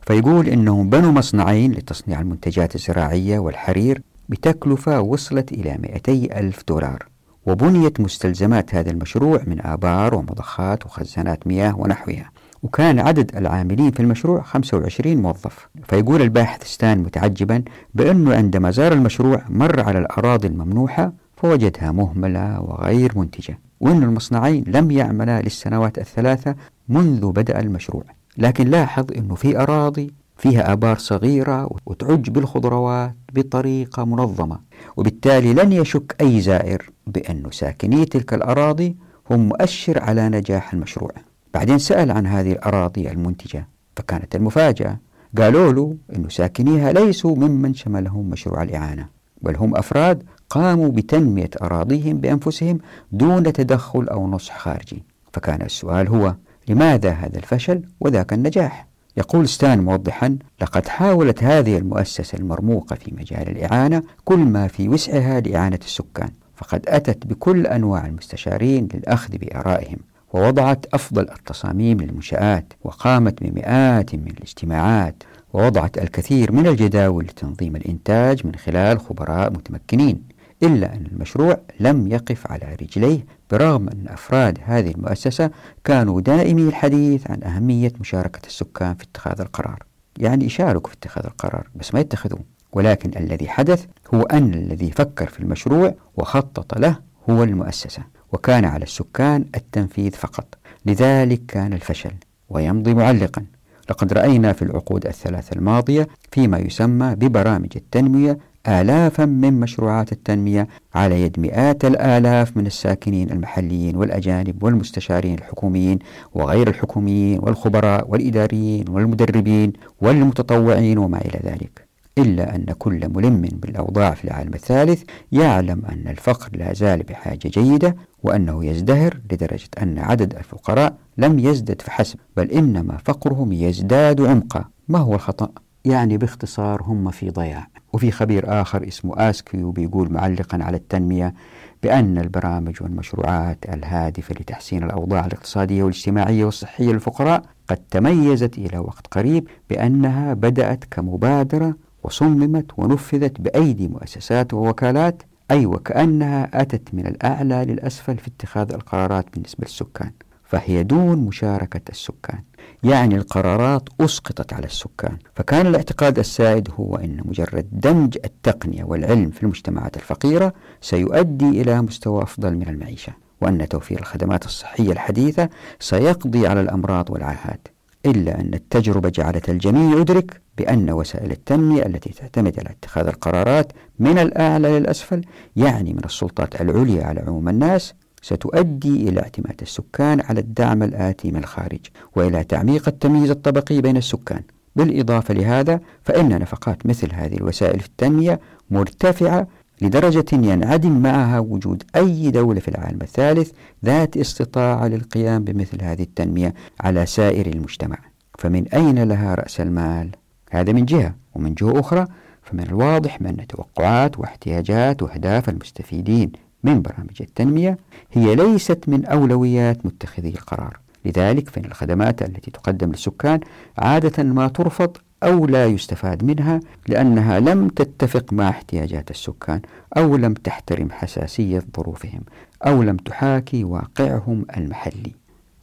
فيقول إنهم بنوا مصنعين لتصنيع المنتجات الزراعية والحرير بتكلفة وصلت إلى 200 ألف دولار وبنيت مستلزمات هذا المشروع من آبار ومضخات وخزانات مياه ونحوها. وكان عدد العاملين في المشروع 25 موظف. فيقول الباحث ستان متعجبا بأنه عندما زار المشروع مر على الأراضي الممنوحة فوجدها مهملة وغير منتجة وأن المصنعين لم يعملا للسنوات الثلاثة منذ بدأ المشروع. لكن لاحظ أنه في أراضي فيها آبار صغيرة وتعج بالخضروات بطريقة منظمة وبالتالي لن يشك أي زائر بأن ساكني تلك الأراضي هم مؤشر على نجاح المشروع. بعدين سأل عن هذه الأراضي المنتجة فكانت المفاجأة. قالوا له أن ساكنيها ليسوا ممن شملهم مشروع الإعانة بل هم أفراد قاموا بتنمية أراضيهم بأنفسهم دون تدخل أو نصح خارجي. فكان السؤال هو لماذا هذا الفشل وذاك النجاح؟ يقول ستان موضحا لقد حاولت هذه المؤسسة المرموقة في مجال الإعانة كل ما في وسعها لإعانة السكان فقد أتت بكل أنواع المستشارين للأخذ بآرائهم ووضعت أفضل التصاميم للمنشآت وقامت بمئات من الاجتماعات ووضعت الكثير من الجداول لتنظيم الإنتاج من خلال خبراء متمكنين. إلا أن المشروع لم يقف على رجليه برغم أن أفراد هذه المؤسسة كانوا دائمي الحديث عن أهمية مشاركة السكان في اتخاذ القرار. يعني يشاركوا في اتخاذ القرار بس ما يتخذوه ولكن الذي حدث هو أن الذي فكر في المشروع وخطط له هو المؤسسة وكان على السكان التنفيذ فقط. لذلك كان الفشل ويمضي معلقا. لقد رأينا في العقود الثلاثة الماضية فيما يسمى ببرامج التنمية آلافا من مشروعات التنمية على يد مئات الآلاف من الساكنين المحليين والأجانب والمستشارين الحكوميين وغير الحكوميين والخبراء والإداريين والمدربين والمتطوعين وما إلى ذلك. إلا أن كل ملم بالأوضاع في العالم الثالث يعلم أن الفقر لا زال بحاجة جيدة وأنه يزدهر لدرجة أن عدد الفقراء لم يزدد فحسب بل إنما فقرهم يزداد عمقا. ما هو الخطأ؟ يعني باختصار هم في ضياع. وفي خبير آخر اسمه آسكيو بيقول معلقا على التنمية بأن البرامج والمشروعات الهادفة لتحسين الأوضاع الاقتصادية والاجتماعية والصحية للفقراء قد تميزت إلى وقت قريب بأنها بدأت كمبادرة وصممت ونفذت بأيدي مؤسسات ووكالات أي وكأنها أتت من الأعلى للأسفل في اتخاذ القرارات بالنسبة للسكان فهي دون مشاركة السكان. يعني القرارات أسقطت على السكان. فكان الاعتقاد السائد هو أن مجرد دمج التقنية والعلم في المجتمعات الفقيرة سيؤدي إلى مستوى أفضل من المعيشة وأن توفير الخدمات الصحية الحديثة سيقضي على الأمراض والعاهات إلا أن التجربة جعلت الجميع يدرك بأن وسائل التنمية التي تعتمد على اتخاذ القرارات من الأعلى للأسفل يعني من السلطات العليا على عموم الناس ستؤدي إلى اعتماد السكان على الدعم الآتي من الخارج وإلى تعميق التمييز الطبقي بين السكان. بالإضافة لهذا فإن نفقات مثل هذه الوسائل في التنمية مرتفعة لدرجة ينعدم معها وجود أي دولة في العالم الثالث ذات استطاعة للقيام بمثل هذه التنمية على سائر المجتمع. فمن أين لها رأس المال؟ هذا من جهة ومن جهة أخرى فمن الواضح بأن توقعات واحتياجات وأهداف المستفيدين. من برامج التنمية هي ليست من أولويات متخذي القرار. لذلك فإن الخدمات التي تقدم للسكان عادة ما ترفض أو لا يستفاد منها لأنها لم تتفق مع احتياجات السكان أو لم تحترم حساسية ظروفهم أو لم تحاكي واقعهم المحلي.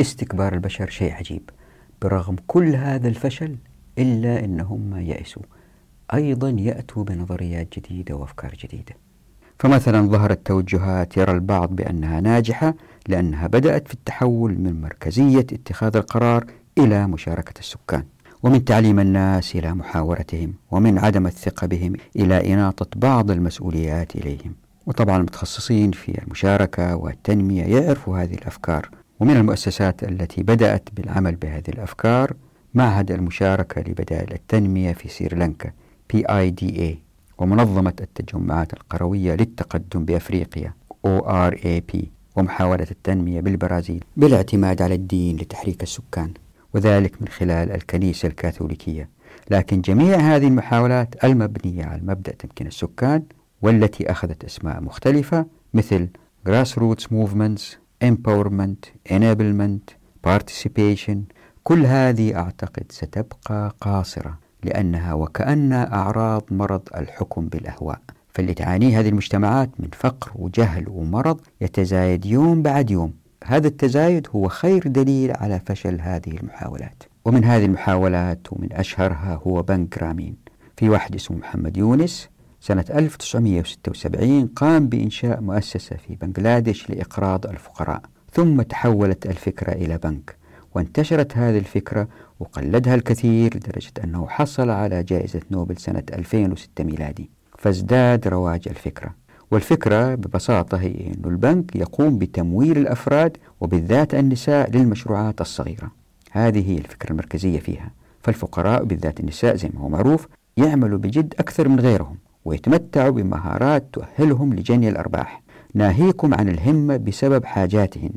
استكبار البشر شيء عجيب. برغم كل هذا الفشل إلا أنهم يأسوا أيضا يأتوا بنظريات جديدة وأفكار جديدة. فمثلا ظهرت توجهات يرى البعض بأنها ناجحة لأنها بدأت في التحول من مركزية اتخاذ القرار إلى مشاركة السكان ومن تعليم الناس إلى محاورتهم ومن عدم الثقة بهم إلى إناطة بعض المسؤوليات إليهم. وطبعا المتخصصين في المشاركة والتنمية يعرفوا هذه الأفكار ومن المؤسسات التي بدأت بالعمل بهذه الأفكار معهد المشاركة لبدائل التنمية في سريلانكا PIDA ومنظمة التجمعات القروية للتقدم بأفريقيا ORAP ومحاولة التنمية بالبرازيل بالاعتماد على الدين لتحريك السكان وذلك من خلال الكنيسة الكاثوليكية. لكن جميع هذه المحاولات المبنية على مبدأ تمكين السكان والتي أخذت أسماء مختلفة مثل Grassroots Movements, Empowerment, Enablement, Participation كل هذه أعتقد ستبقى قاصرة. لأنها وكأنها أعراض مرض الحكم بالأهواء. فاللي تعانيه هذه المجتمعات من فقر وجهل ومرض يتزايد يوم بعد يوم. هذا التزايد هو خير دليل على فشل هذه المحاولات. ومن هذه المحاولات ومن أشهرها هو بنك رامين. في واحد اسمه محمد يونس سنة 1976 قام بإنشاء مؤسسة في بنغلاديش لإقراض الفقراء. ثم تحولت الفكرة إلى بنك. وانتشرت هذه الفكرة وقلدها الكثير لدرجة أنه حصل على جائزة نوبل سنة 2006 ميلادي فازداد رواج الفكرة. والفكرة ببساطة هي أن البنك يقوم بتمويل الأفراد وبالذات النساء للمشروعات الصغيرة. هذه هي الفكرة المركزية فيها. فالفقراء بالذات النساء زي ما هو معروف يعملوا بجد أكثر من غيرهم ويتمتعوا بمهارات تؤهلهم لجني الأرباح. ناهيكم عن الهمة بسبب حاجاتهن.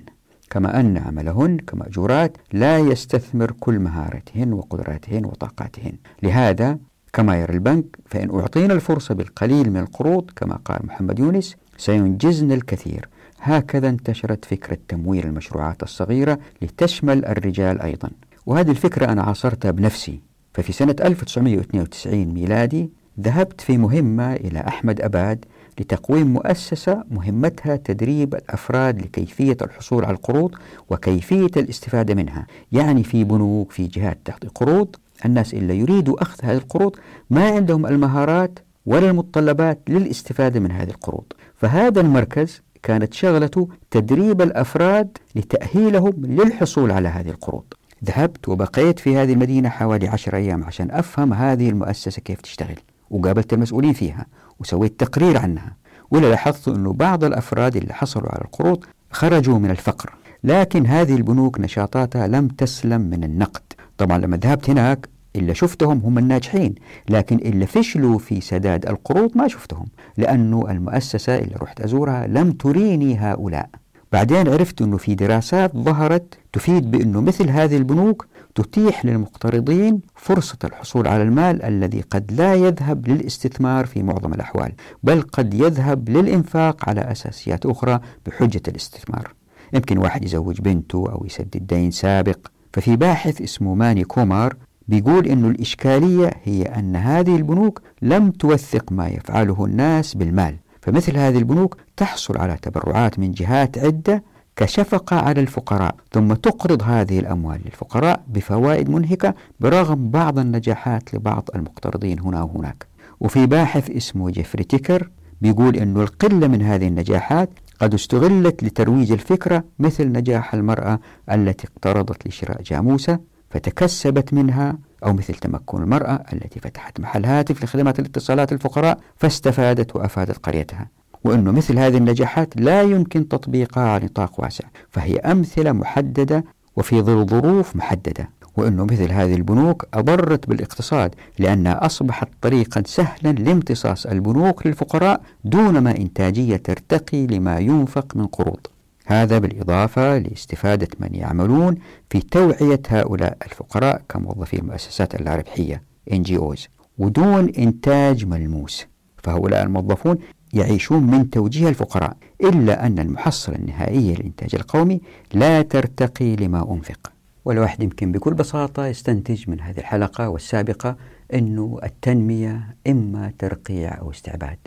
كما أن عملهن كمأجورات لا يستثمر كل مهاراتهن وقدراتهن وطاقاتهن. لهذا كما يرى البنك فإن أعطينا الفرصة بالقليل من القروض كما قال محمد يونس سينجزنا الكثير. هكذا انتشرت فكرة تمويل المشروعات الصغيرة لتشمل الرجال أيضا. وهذه الفكرة أنا عاصرتها بنفسي. ففي سنة 1992 ميلادي ذهبت في مهمة إلى أحمد أباد لتقويم مؤسسة مهمتها تدريب الأفراد لكيفية الحصول على القروض وكيفية الاستفادة منها. يعني في بنوك في جهات تعطي قروض الناس اللي يريدوا أخذ هذه القروض ما عندهم المهارات ولا المتطلبات للاستفادة من هذه القروض. فهذا المركز كانت شغلته تدريب الأفراد لتأهيلهم للحصول على هذه القروض. ذهبت وبقيت في هذه المدينة حوالي عشر أيام عشان أفهم هذه المؤسسة كيف تشتغل وقابلت المسؤولين فيها وسويت تقرير عنها ولا لاحظت أنه بعض الأفراد اللي حصلوا على القروض خرجوا من الفقر. لكن هذه البنوك نشاطاتها لم تسلم من النقد. طبعا لما ذهبت هناك اللي شفتهم هم الناجحين لكن اللي فشلوا في سداد القروض ما شفتهم لأنه المؤسسة اللي رحت أزورها لم تريني هؤلاء. بعدين عرفت أنه في دراسات ظهرت تفيد بأنه مثل هذه البنوك تتيح للمقترضين فرصة الحصول على المال الذي قد لا يذهب للاستثمار في معظم الأحوال بل قد يذهب للإنفاق على أساسيات أخرى بحجة الاستثمار. يمكن واحد يزوج بنته أو يسدد دين سابق. ففي باحث اسمه ماني كومار بيقول أن الإشكالية هي أن هذه البنوك لم توثق ما يفعله الناس بالمال. فمثل هذه البنوك تحصل على تبرعات من جهات عدة كشفقة على الفقراء ثم تقرض هذه الأموال للفقراء بفوائد منهكة برغم بعض النجاحات لبعض المقترضين هنا وهناك. وفي باحث اسمه جيفري تيكر بيقول أنه القلة من هذه النجاحات قد استغلت لترويج الفكرة مثل نجاح المرأة التي اقترضت لشراء جاموسة فتكسبت منها أو مثل تمكن المرأة التي فتحت محل هاتف لخدمات الاتصالات الفقراء فاستفادت وأفادت قريتها. وأنه مثل هذه النجاحات لا يمكن تطبيقها على نطاق واسع فهي أمثلة محددة وفي ظل ظروف محددة. وأنه مثل هذه البنوك أضرت بالاقتصاد لأنها أصبحت طريقا سهلا لامتصاص البنوك للفقراء دون ما إنتاجية ترتقي لما ينفق من قروض. هذا بالإضافة لاستفادة من يعملون في توعية هؤلاء الفقراء كموظفي المؤسسات اللاربحية NGOs ودون إنتاج ملموس. فهؤلاء الموظفون يعيشون من توجيه الفقراء إلا أن المحصلة النهائية للإنتاج القومي لا ترتقي لما أنفق. والواحد يمكن بكل بساطة يستنتج من هذه الحلقة والسابقة أنه التنمية إما ترقيع أو استعباد.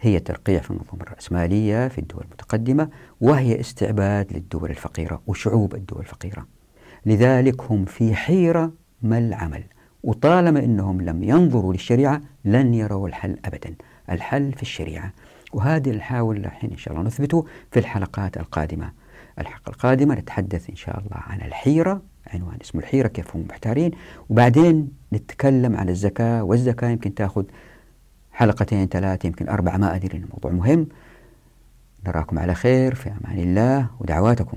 هي ترقيع في النظم الرأسمالية في الدول المتقدمة وهي استعباد للدول الفقيرة وشعوب الدول الفقيرة. لذلك هم في حيرة ما العمل؟ وطالما أنهم لم ينظروا للشريعة لن يروا الحل أبدا. الحل في الشريعة وهذه نحاول الحين إن شاء الله نثبته في الحلقات القادمة. الحلقة القادمة نتحدث إن شاء الله عن الحيرة عنوان اسمه الحيرة كيف هم محتارين. وبعدين نتكلم عن الزكاة والزكاة يمكن تأخذ حلقتين ثلاثة يمكن أربعة ما أدري الموضوع مهم. نراكم على خير في أمان الله ودعواتكم.